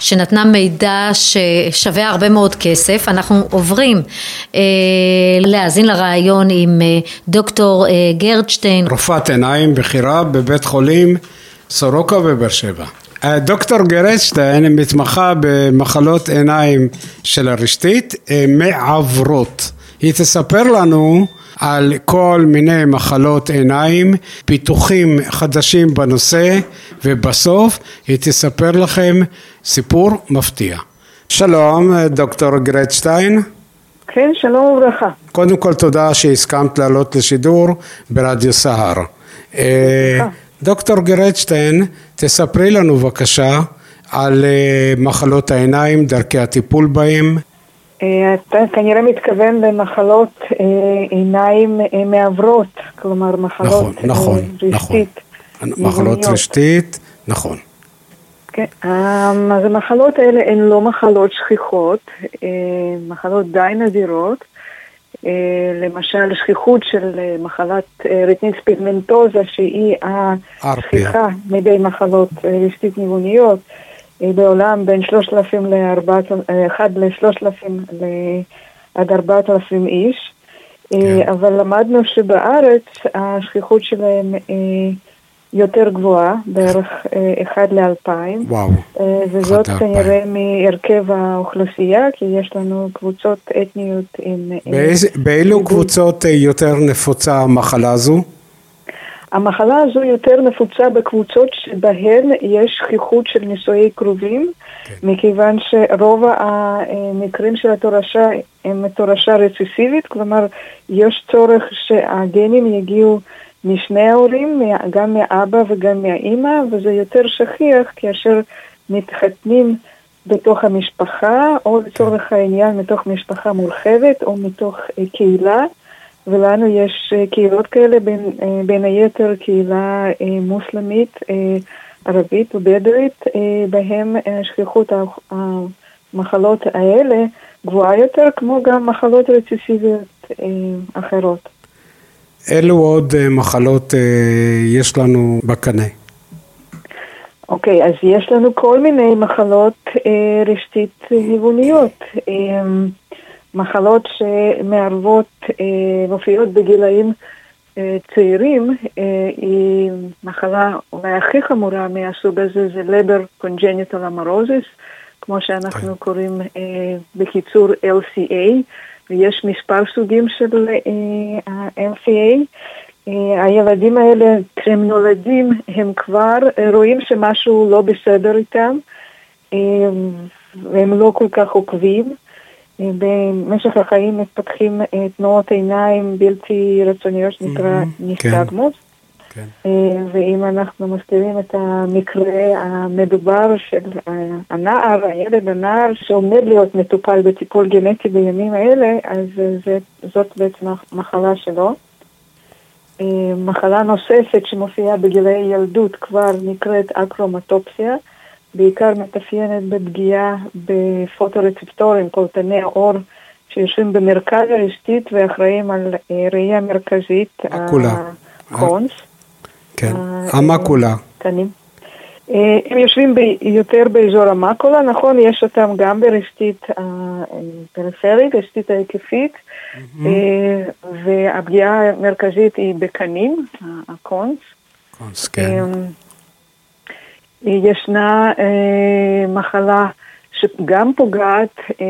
שנתנה מידע ששווה הרבה מאוד כסף, אנחנו עוברים להאזין לראיון עם דוקטור גרדשטיין. רופאת עיניים בכירה בבית חולים סורוקה בבאר שבע. דוקטור גרשטיין מתמחה במחלות עיניים של הרשתית אה, מעברות. היא תספר לנו על כל מיני מחלות עיניים, פיתוחים חדשים בנושא ובסוף היא תספר לכם סיפור מפתיע. שלום דוקטור גרדשטיין. כן, שלום וברכה. קודם כל תודה שהסכמת לעלות לשידור ברדיו סהר. אה, דוקטור גרדשטיין, תספרי לנו בבקשה על אה, מחלות העיניים, דרכי הטיפול בהם. אה, אתה כנראה מתכוון למחלות אה, עיניים מעוורות, כלומר מחלות נכון, נכון, רשתית. נכון, מחלות רשתית, נכון. כן, אז המחלות האלה הן לא מחלות שכיחות, מחלות די נדירות. אה, למשל שכיחות של אה, מחלת אה, רטניס פיגמנטוזה שהיא השכיחה מדי מחלות רשתית ניווניות בעולם בין 3,000 ל-1 ל-3,000 עד 4,000 איש, כן. אבל למדנו שבארץ השכיחות שלהם יותר גבוהה, בערך אה, אחד לאלפיים. וואו. אה, וזאת כנראה מהרכב האוכלוסייה, כי יש לנו קבוצות אתניות עם... אה, באילו קבוצות יותר נפוצה המחלה הזו? המחלה הזו יותר נפוצה בקבוצות שבהן יש שכיחות של נישואי קרובים, כן. מכיוון שרוב המקרים של התורשה הם תורשה רציסיבית, כלומר יש צורך שהגנים יגיעו משני ההורים, גם מאבא וגם מהאימא, וזה יותר שכיח כאשר מתחתנים בתוך המשפחה, או לצורך העניין מתוך משפחה מורחבת, או מתוך אה, קהילה, ולנו יש אה, קהילות כאלה, בין, אה, בין היתר קהילה מוסלמית, ערבית ובדואית, בהם שכיחות המחלות האלה גבוהה יותר, כמו גם מחלות רציסיביות אחרות. אילו עוד אה, מחלות אה, יש לנו בקנה? אוקיי, okay, אז יש לנו כל מיני מחלות אה, רשתית היווניות. מחלות שמערבות, מופיעות בגילאים צעירים, היא מחלה אולי הכי חמורה מהסוג הזה, זה Leber congenital amaurosis, כמו שאנחנו. קוראים בקיצור LCA. ויש מספר סוגים של אה, LCA. אה, הילדים האלה, כשהם נולדים, הם כבר רואים שמשהו לא בסדר איתם, uh, והם לא כל כך עוקבים. במשך החיים מתפתחים תנועות עיניים בלתי רצוניות שנקרא mm-hmm, ניסטגמוס. כן. אה, ואם אנחנו מסתירים את המקרה המדובר של הנער, הילד הנער שעומד להיות מטופל בטיפול גנטי בימים האלה, אז זה, זאת בעצם המחלה שלו. אה, מחלה נוספת שמופיעה בגילי ילדות כבר נקראת אקרומטופסיה, בעיקר מתאפיינת בפגיעה בפוטורצפטורים, קולטני האור שיושבים במרכז הרשתית ואחראים על אה, ראייה מרכזית. הקונס. כן, אה, המקולה. קטנים. אה, הם יושבים ב- יותר באזור המקולה, נכון, יש אותם גם ברשתית הפריפרית, רשתית ההיקפית, אה, והפגיעה המרכזית היא בקנים, ה cones. cones, כן. אה, ישנה אה, מחלה שגם פוגעת אה,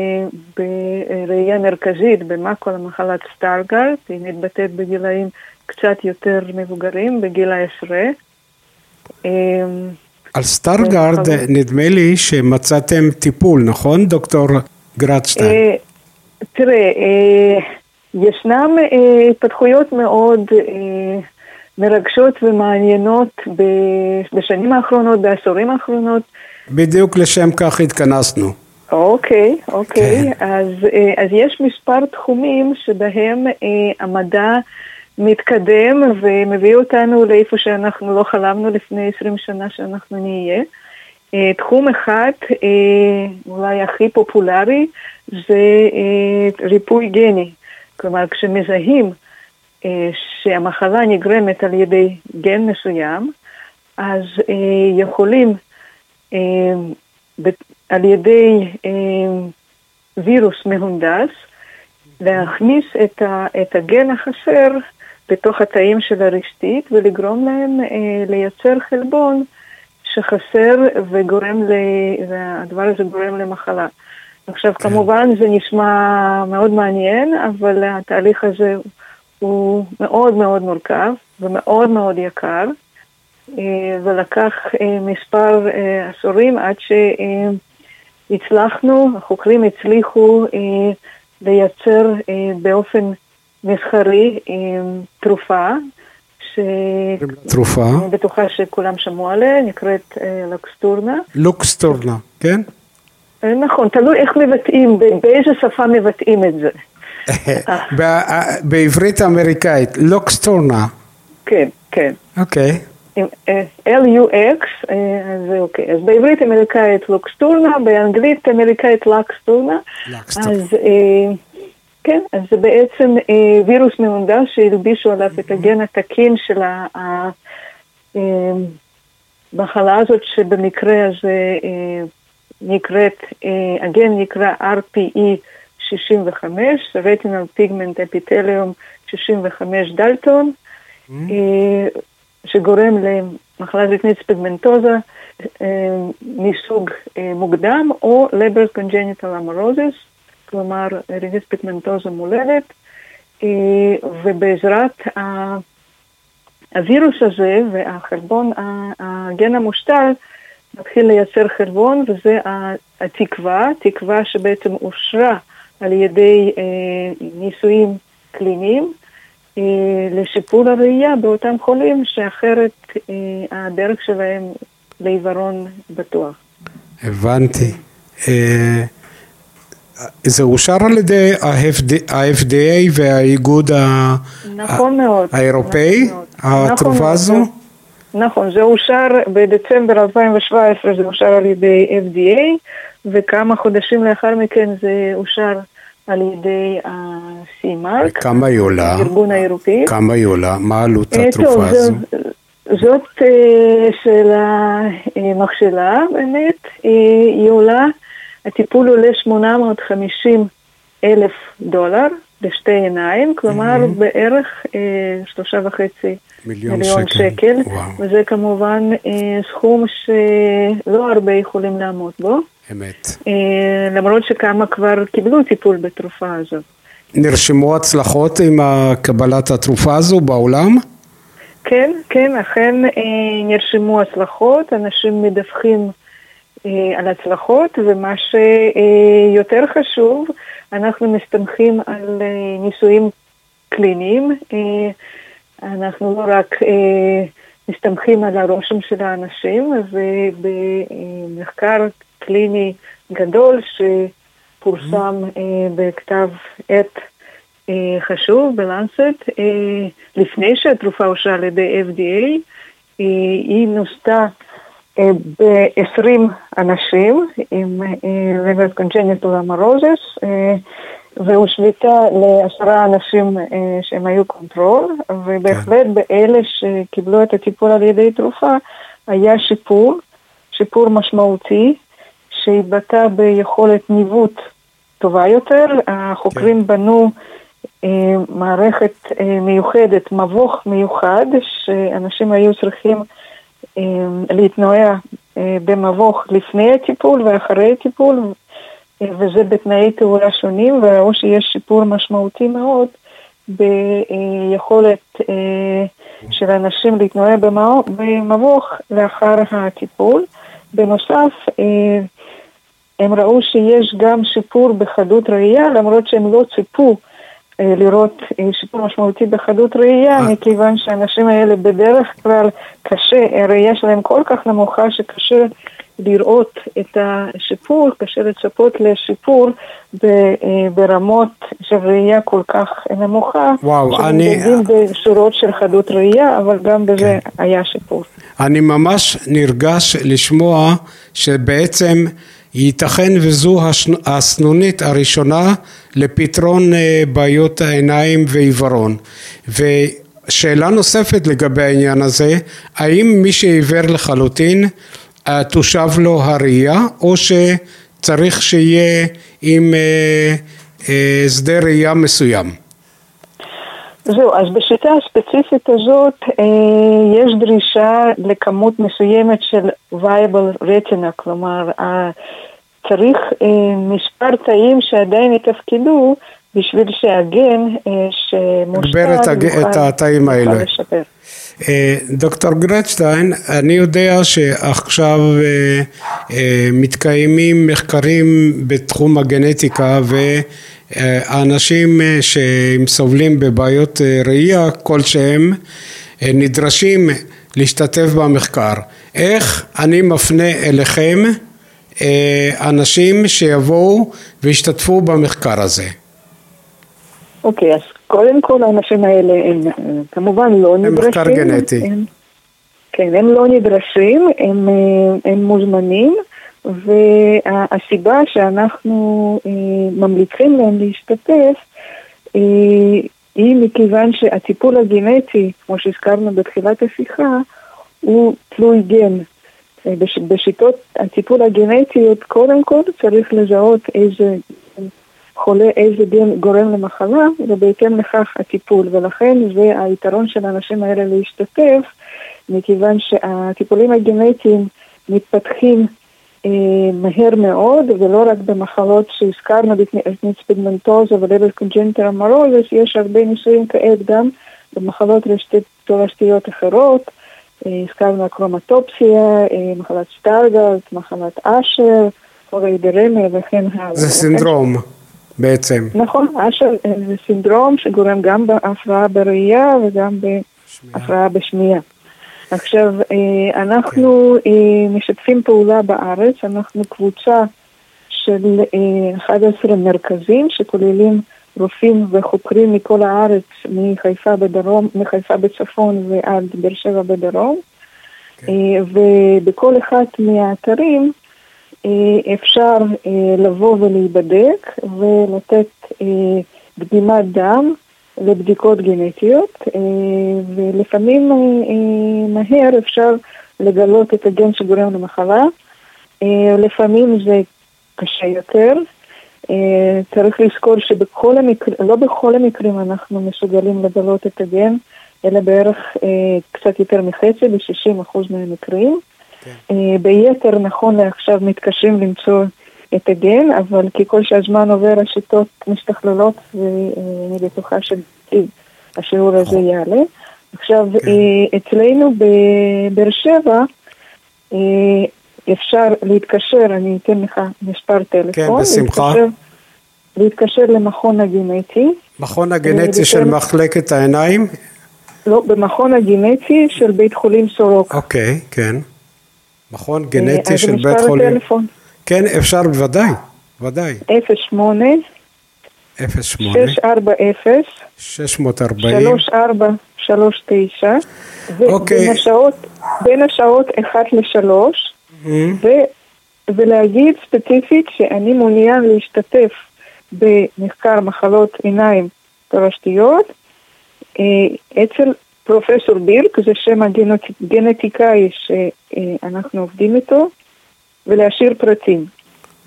בראייה מרכזית, במקולה מחלת סטארגרד, היא מתבטאת בגילאים קצת יותר מבוגרים, בגיל העשרה. אה, על סטארגרד זה נדמה לי שמצאתם טיפול, נכון, דוקטור גרדשטיין? אה, תראה, אה, ישנם אה, התפתחויות מאוד אה, מרגשות ומעניינות בשנים האחרונות, בעשורים האחרונות. בדיוק לשם כך התכנסנו. אוקיי, אוקיי. אז, אה, אז יש מספר תחומים שבהם אה, המדע מתקדם ומביא אותנו לאיפה שאנחנו לא חלמנו לפני 20 שנה שאנחנו נהיה. אה, תחום אחד, אולי הכי פופולרי, זה ריפוי גני. כלומר, כשמזהים שהמחלה נגרמת על ידי גן מסוים, אז יכולים על ידי אה, וירוס מהונדס להכניס את, ה, את הגן החסר בתוך התאים של הרשתית ולגרום להם אה, לייצר חלבון שחסר וגורם, ל, והדבר הזה גורם למחלה. עכשיו כמובן זה נשמע מאוד מעניין, אבל התהליך הזה הוא מאוד מאוד מורכב ומאוד מאוד יקר, אה, ולקח אה, מספר אה, עשורים עד שהצלחנו, החוקרים הצליחו אה, לייצר אה, באופן מסחרי אה, תרופה, ש... תרופה, אני בטוחה שכולם שמעו עליה, נקראת אה, לקסטורנה. לוקסטורנה, כן? אה, נכון, תלוי איך מבטאים, באיזה שפה מבטאים את זה. (laughs) בע- בעברית אמריקאית, לוקסטורנה, כן, כן. אוקיי. L-U-X, אה, אז אוקיי. אז בעברית אמריקאית לוקסטורנה, באנגלית אמריקאית לקסטורנה. לקסטורנה. אז אה, כן, אז זה בעצם אה, וירוס מהונדס שהלבישו עליו את הגן התקין של המחלה הזאת, שבמקרה הזה נקראת, הגן נקרא RPE 65, רטינל פיגמנט אפיטליום 65 דלטון. אה, שגורם למחלה זקנית פיגמנטוזה אה, מסוג אה, מוקדם, או Leber congenital amaurosis, כלומר רטיניטיס פיגמנטוזה מולדת, אה, ובעזרת הווירוס הזה והחלבון, הגן המושתל, מתחיל לייצר חלבון, וזה התקווה, תקווה שבעצם אושרה על ידי ניסויים קליניים. אה, לשיפור הראייה באותם חולים שאחרת אה, הדרך שלהם לעיוורון בטוח. הבנתי. אה, זה אושר על ידי ה-FD- ה-FDA והאיגוד ה- נכון מאוד. האירופאי, נכון. נכון התרופה מאוד. הזו? נכון, זה אושר בדצמבר 2017, זה אושר על ידי FDA, וכמה חודשים לאחר מכן זה אושר על ידי ה-CMARC, כמה היא עולה? הארגון האירופאי. כמה היא עולה? מה עלות אה, התרופה זו- הזו? זאת אה, שאלה מכשלה באמת, אה, היא עולה, הטיפול עולה 850 אלף דולר לשתי עיניים, כלומר בערך אה, שלושה וחצי מיליון מיליון שקל. שקל, וואו. וזה כמובן סכום שלא הרבה יכולים לעמוד בו, אמת. אה, למרות שכמה כבר קיבלו טיפול בתרופה הזאת. נרשמו הצלחות עם קבלת התרופה הזו בעולם? כן, כן, אכן אה, נרשמו הצלחות, אנשים מדווחים אה, על הצלחות, ומה שיותר חשוב, אנחנו מסתמכים על ניסויים קליניים. אנחנו לא רק מסתמכים על הרושם של האנשים, ובמחקר קליני גדול שפורסם אה, בכתב עת אה, חשוב ב Lancet, אה, לפני שהתרופה אושרה על ידי FDA, היא נוסתה ב-20 אנשים עם Leber congenital amaurosis, והושוותה לעשרה אנשים שהם היו control, ובהחלט באלה שקיבלו את הטיפול על ידי תרופה היה שיפור, שיפור משמעותי, שהתבטא ביכולת ניווט טובה יותר. החוקרים כן. בנו אה, מערכת אה, מיוחדת, מבוך מיוחד, שאנשים היו צריכים אה, להתנועע אה, במבוך לפני הטיפול ואחרי הטיפול, אה, וזה בתנאי תאורה שונים, וראו שיש שיפור משמעותי מאוד ביכולת אה, של אנשים להתנועע במבוך לאחר הטיפול. בנוסף, אה, הם ראו שיש גם שיפור בחדות ראייה, למרות שהם לא ציפו אה, לראות אה, שיפור משמעותי בחדות ראייה, מכיוון שהאנשים האלה בדרך כלל קשה, הראייה שלהם כל כך נמוכה שקשה לראות את השיפור, קשה לצפות לשיפור ברמות של ראייה כל כך נמוכה. וואו, אני... בשורות של חדות ראייה, אבל גם בזה כן. היה שיפור. אני ממש נרגש לשמוע שבעצם ייתכן וזו הסנונית הראשונה לפתרון אה, בעיות העיניים ועיוורון. ושאלה נוספת לגבי העניין הזה, האם מי שעיוור לחלוטין אה, תושב לו הראייה או שצריך שיהיה עם אה, שדה ראייה מסוים? זהו, אז בשיטה הספציפית הזאת אה, יש דרישה לכמות מסוימת של viable retina, כלומר אה, צריך אה, מספר תאים שעדיין יתפקדו בשביל שהגן אה, שמושפע יוכל את התאים האלה. לשפר. אה, דוקטור גרדשטיין, אני יודע שעכשיו אה, אה, מתקיימים מחקרים בתחום הגנטיקה ו... האנשים אה, שהם סובלים בבעיות ראייה כלשהם נדרשים להשתתף במחקר. איך אני מפנה אליכם אנשים שיבואו וישתתפו במחקר הזה? אוקיי, okay, אז קודם כל האנשים האלה הם כמובן לא נדרשים. הם מחקר גנטי. הם, כן, הם לא נדרשים, הם, הם מוזמנים. והסיבה שאנחנו אה, ממליצים להם להשתתף אה, היא מכיוון שהטיפול הגנטי, כמו שהזכרנו בתחילת השיחה, הוא תלוי גן. אה, בש, בשיטות הטיפול הגנטיות, קודם כל צריך לזהות איזה חולה, איזה גן גורם למחלה, ובהתאם לכך הטיפול. ולכן זה היתרון של האנשים האלה להשתתף, מכיוון שהטיפולים הגנטיים מתפתחים אה, מהר מאוד, ולא רק במחלות שהזכרנו, ניץ פיגמנטוזה ולבל קונג'נטר אמרוזס, יש הרבה ניסויים כעת גם במחלות תורשתיות אחרות. אה, הזכרנו הקרומטופסיה, אה, מחלת שטרגלט, מחלת אשר, חורי דרמה וכן הלאה. זה סינדרום בעצם. נכון, אשר זה סינדרום שגורם גם בהפרעה בראייה וגם בהפרעה בשמיעה. עכשיו, אה, אנחנו כן. משתפים פעולה בארץ, אנחנו קבוצה של 11 אה, מרכזים שכוללים רופאים וחוקרים מכל הארץ, מחיפה בדרום, מחיפה בצפון ועד באר שבע בדרום. כן. אה, ובכל אחד מהאתרים אפשר לבוא ולהיבדק ולתת דגימת דם לבדיקות גנטיות, אה, ולפעמים אה, אה, מהר אפשר לגלות את הגן שגורם למחלה. לפעמים זה קשה יותר. צריך לזכור שבכל המקרים, לא בכל המקרים אנחנו מסוגלים לגלות את הגן, אלא בערך קצת יותר מחצי, ב-60% מהמקרים. כן. ביתר נכון לעכשיו מתקשים למצוא את הגן, אבל ככל שהזמן עובר השיטות משתכללות ואני בטוחה שהשיעור הזה יעלה. עכשיו, כן. אה, אצלנו בבאר שבע אה, אפשר להתקשר, אני אתן לך מספר טלפון. כן, בשמחה. להתקשר, להתקשר למכון הגנטי. מכון הגנטי של מחלקת העיניים? לא, במכון הגנטי של בית חולים סורוקה. אוקיי, כן. מכון גנטי של בית חולים. הטלפון. כן, אפשר בוודאי, ודאי. 08 08 640 640 34 שלוש תשע, אוקיי. ובין השעות, בין השעות אחת לשלוש, ו, ולהגיד ספציפית שאני מעוניין להשתתף במחקר מחלות עיניים תורשתיות אה, אצל פרופסור בירק, זה שם הגנטיקאי שאנחנו עובדים איתו, ולהשאיר פרטים.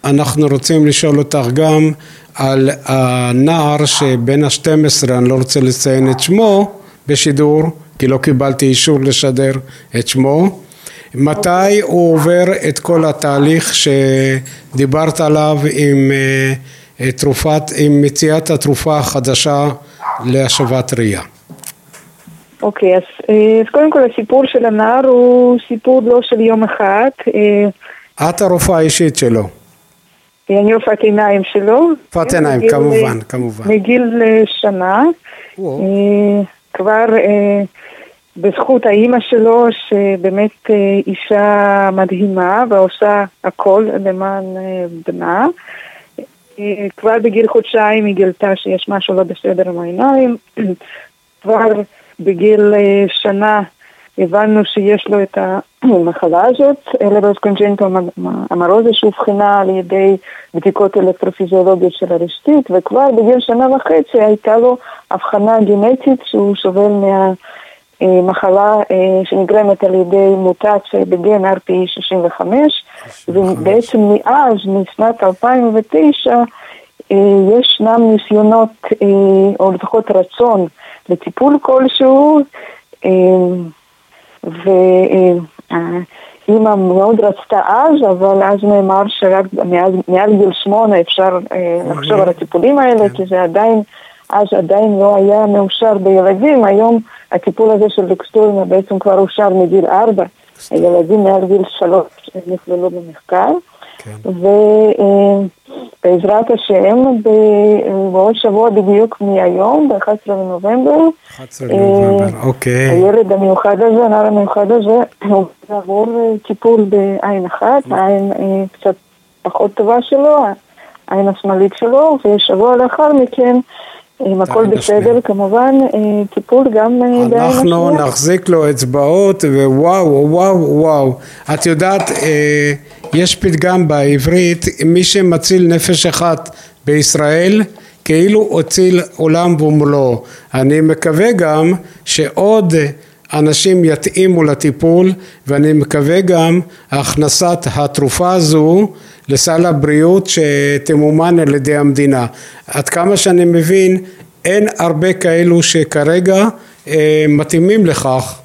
אנחנו רוצים לשאול אותך גם על הנער שבן ה-12, אני לא רוצה לציין את שמו בשידור, כי לא קיבלתי אישור לשדר את שמו. מתי הוא עובר את כל התהליך שדיברת עליו עם אה, תרופת, עם מציאת התרופה החדשה להשבת ראייה? אוקיי, אז, אה, אז קודם כל הסיפור של הנער הוא סיפור לא של יום אחד. אה, את הרופאה האישית שלו. אני רופאת עיניים שלו. רופאת עיניים, מגיל- כמובן, כמובן. מגיל אה, שנה. וואו. אה, כבר אה, בזכות האימא שלו, שבאמת אה, אישה מדהימה ועושה הכל למען אה, בנה. אה, כבר בגיל חודשיים היא גילתה שיש משהו לא בסדר עם העיניים. (clears throat) כבר בגיל אה, שנה הבנו שיש לו את המחלה הזאת, אלרוס קונג'נטו אמרוזיה שאובחנה על ידי בדיקות אלקטרופיזיולוגיות של הרשתית, וכבר בגיל שנה וחצי הייתה לו הבחנה גנטית שהוא סובל מהמחלה אה, שנגרמת על ידי מוטציה בגן RPE65, ובעצם מאז, משנת 2009, אה, ישנם ניסיונות, אה, או לפחות רצון לטיפול כלשהו, אה, ואימא מאוד רצתה אז, אבל אז נאמר שרק מעל, מעל גיל שמונה אפשר אה, לחשוב על הטיפולים האלה, כי זה עדיין, אז עדיין לא היה מאושר בילדים, היום הטיפול הזה של דקסטורינה בעצם כבר אושר מגיל ארבע, הילדים מעל גיל שלוש נכללו במחקר. ובעזרת השם, בעוד שבוע בדיוק מהיום, ב-11 בנובמבר, 11 בנובמבר, אוקיי. הילד המיוחד הזה, הנער המיוחד הזה, הוא יעבור אה, טיפול בעין אחת, העין אה, קצת פחות טובה שלו, העין השמאלית שלו, ושבוע לאחר מכן, אם הכל בסדר, כמובן, אה, טיפול גם אה, בעין אנחנו השנייה. נחזיק לו אצבעות ווואו וואו וואו את יודעת אה, יש פתגם בעברית מי שמציל נפש אחת בישראל כאילו הציל עולם ומלואו אני מקווה גם שעוד אנשים יתאימו לטיפול ואני מקווה גם הכנסת התרופה הזו לסל הבריאות שתמומן על ידי המדינה. עד כמה שאני מבין אין הרבה כאלו שכרגע אה, מתאימים לכך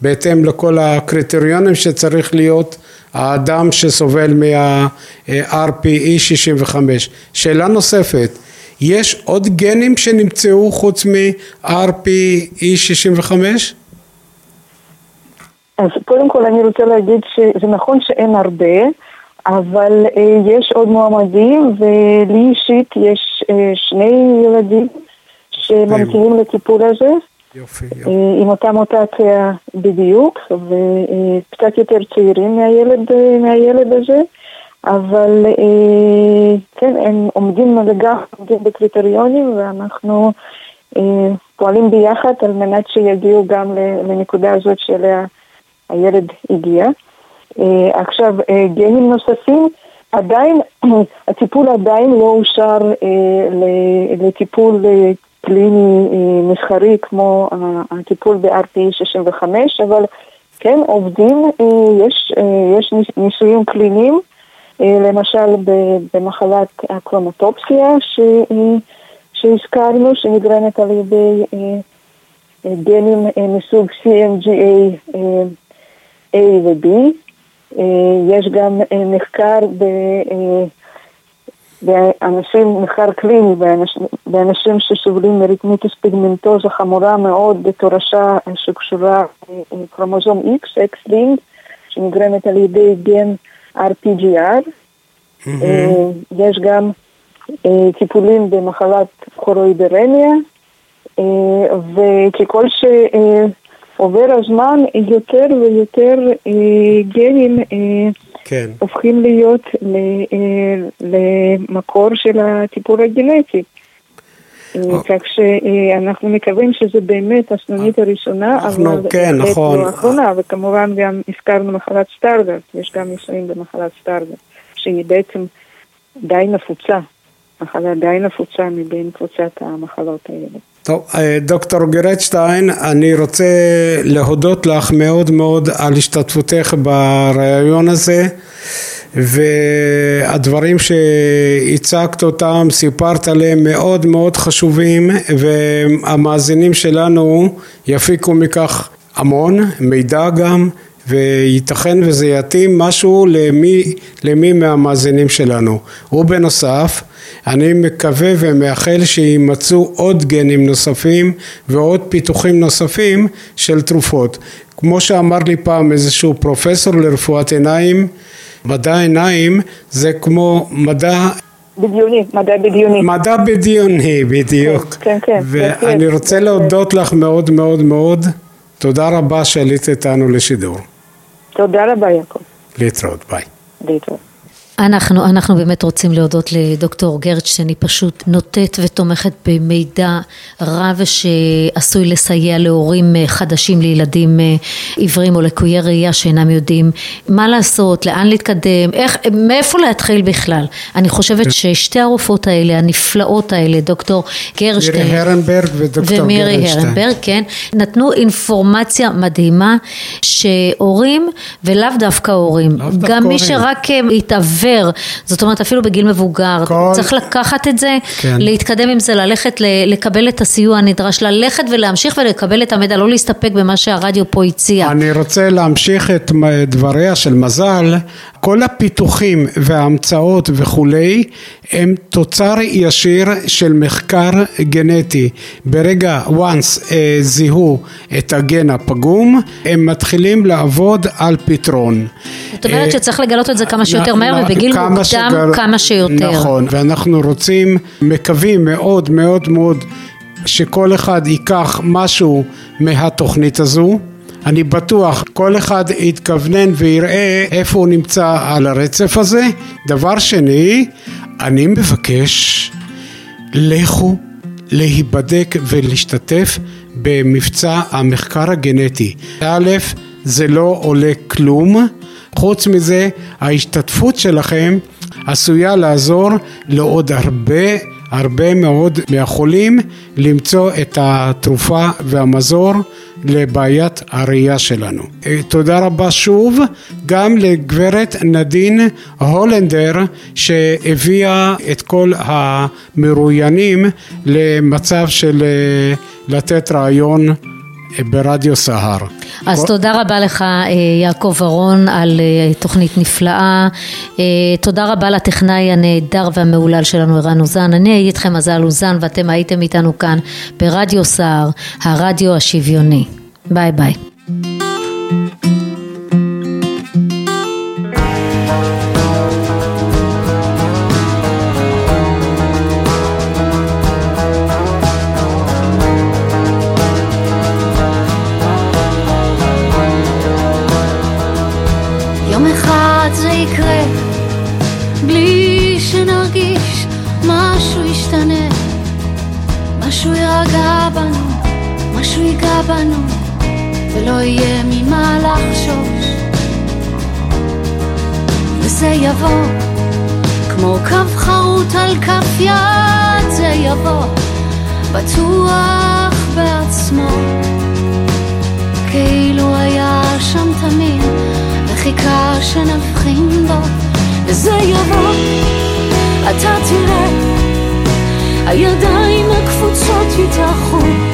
בהתאם לכל הקריטריונים שצריך להיות האדם שסובל מה-RPE 65. שאלה נוספת, יש עוד גנים שנמצאו חוץ מ-RPE 65? אז קודם כל אני רוצה להגיד שזה נכון שאין הרבה, אבל אה, יש עוד מועמדים, ולי אישית יש אה, שני ילדים שממתינים לטיפול הזה, יופי, אה, עם אותה מוטציה בדיוק, וקצת יותר צעירים מהילד, אה, מהילד הזה, אבל אה, כן, הם עומדים לגמרי עומדים בקריטריונים, ואנחנו אה, פועלים ביחד על מנת שיגיעו גם לנקודה הזאת שאליה הילד הגיע. אה, עכשיו, אה, גנים נוספים, עדיין, (clears throat) הטיפול עדיין לא אושר אה, לטיפול אה, קליני אה, מסחרי כמו ה- הטיפול ב-RPE 65, אבל כן, עובדים, אה, יש, אה, יש ניס- ניסויים קליניים, אה, למשל במחלת הקרומטופסיה אה, שהזכרנו, שנגרמת על ידי אה, אה, גנים אה, מסוג CMGA אה, A ו-B. אה, יש גם אה, מחקר ב- אה, באנשים, מחקר קליני באנשים, באנשים שסובלים מרקמיטיס פיגמנטוזה חמורה מאוד בתורשה אה, שקשורה לקרומוזום X, X לינק, שנגרמת על ידי גן RPGR. אה, יש גם אה, טיפולים במחלת כורוידרמיה, אה, וככל שעובר הזמן, יותר ויותר אה, גנים אה, כן. הופכים להיות אה, למקור של הטיפול הגנטי. אה, כך שאנחנו מקווים שזה באמת הסנונית הראשונה, אבל כן, נכון. לא האחרונה, וכמובן גם הזכרנו מחלת סטארגרט, יש גם ניסויים במחלת סטארגרט, שהיא בעצם די נפוצה, מחלה די נפוצה מבין קבוצת המחלות האלה. טוב, אה, דוקטור גרטשטיין, אני רוצה להודות לך מאוד מאוד על השתתפותך בריאיון הזה והדברים שהצגת אותם, סיפרת עליהם מאוד מאוד חשובים והמאזינים שלנו יפיקו מכך המון, מידע גם וייתכן וזה יתאים משהו למי, למי מהמאזינים שלנו. ובנוסף, אני מקווה ומאחל שימצאו עוד גנים נוספים ועוד פיתוחים נוספים של תרופות. כמו שאמר לי פעם איזשהו פרופסור לרפואת עיניים, מדע עיניים זה כמו מדע בדיוני, מדע בדיוני. מדע בדיוני, בדיוק. כן, כן. ואני בהחלט. רוצה להודות לך מאוד מאוד מאוד. תודה רבה שעלית איתנו לשידור. תודה רבה יעקב. להתראות, ביי. להתראות. אנחנו, אנחנו באמת רוצים להודות לדוקטור גרטשטיין, היא פשוט נוטט ותומכת במידע רב שעשוי לסייע להורים אה, חדשים לילדים אה, עיוורים או לקויי ראייה שאינם יודעים מה לעשות, לאן להתקדם, איך, מאיפה להתחיל בכלל. אני חושבת ששתי הרופאות האלה, הנפלאות האלה, דוקטור גרשטיין מירי הרנברג ודוקטור ומירי. הרנברג, כן, נתנו אינפורמציה מדהימה שהורים ולאו דווקא הורים, דווקא גם מי הורים. שרק אה, התעוור, זאת אומרת אפילו בגיל מבוגר, כל- צריך לקחת את זה, כן. להתקדם עם זה, ללכת לקבל את הסיוע הנדרש, ללכת ולהמשיך ולקבל את המידע, לא להסתפק במה שהרדיו פה הציע. אני רוצה להמשיך את דבריה של מזל, כל הפיתוחים וההמצאות וכולי הם תוצר ישיר של מחקר גנטי. ברגע once אה, זיהו את הגן הפגום, הם מתחילים לעבוד על פתרון. זאת אומרת אה, שצריך לגלות את זה כמה שיותר מהר ובגיל כמה מוקדם שגר- כמה שיותר. נכון, ואנחנו רוצים, מקווים מאוד מאוד מאוד שכל אחד ייקח משהו מהתוכנית הזו. אני בטוח כל אחד יתכוונן ויראה איפה הוא נמצא על הרצף הזה. דבר שני, אני מבקש, לכו להיבדק ולהשתתף במבצע המחקר הגנטי. א', זה לא עולה כלום, חוץ מזה ההשתתפות שלכם עשויה לעזור לעוד הרבה הרבה מאוד מהחולים למצוא את התרופה והמזור לבעיית הראייה שלנו. אה, תודה רבה שוב גם לגברת נדין הולנדר שהביאה את כל המרואיינים למצב של אה, לתת רעיון ברדיו סהר. אז כל- תודה רבה לך אה, יעקב אהרון על אה, תוכנית נפלאה, אה, תודה רבה לטכנאי הנהדר והמהולל שלנו ערן אוזן, אני הייתי איתכם מזל אוזן ואתם הייתם איתנו כאן ברדיו סער, הרדיו השוויוני, ביי ביי. ייגע בנו, ולא יהיה ממה לחשוש. וזה יבוא, כמו קו חרוט על כף יד, זה יבוא, בטוח בעצמו. כאילו היה שם תמיד, וחיכה שנבחין בו, וזה יבוא, אתה תראה, הידיים הקפוצות יתאחו,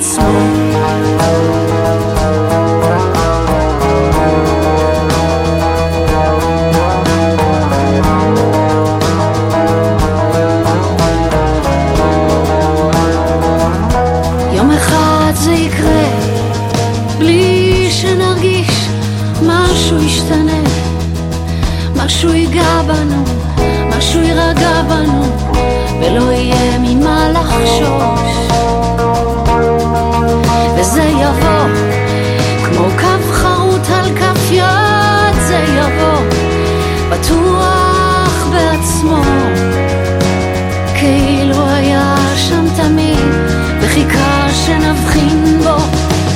עצמו.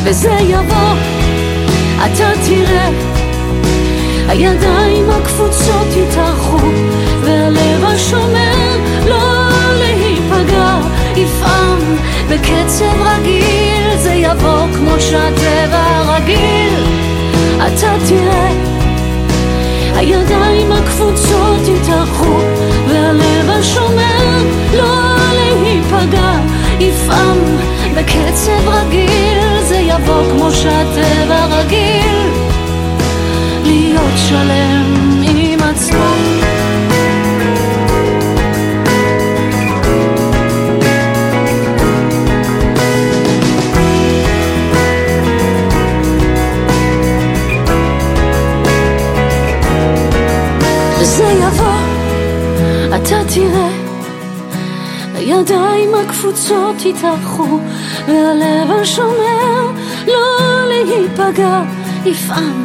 וזה יבוא, אתה תראה, הידיים הקפוצות שלם עם עצמו. וזה יבוא, אתה תראה, הידיים הקפוצות יתארחו, והלב השומר לא להיפגע, יפעם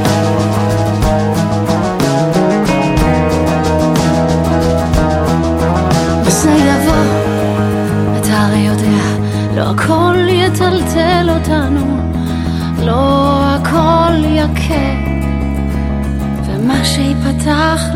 לא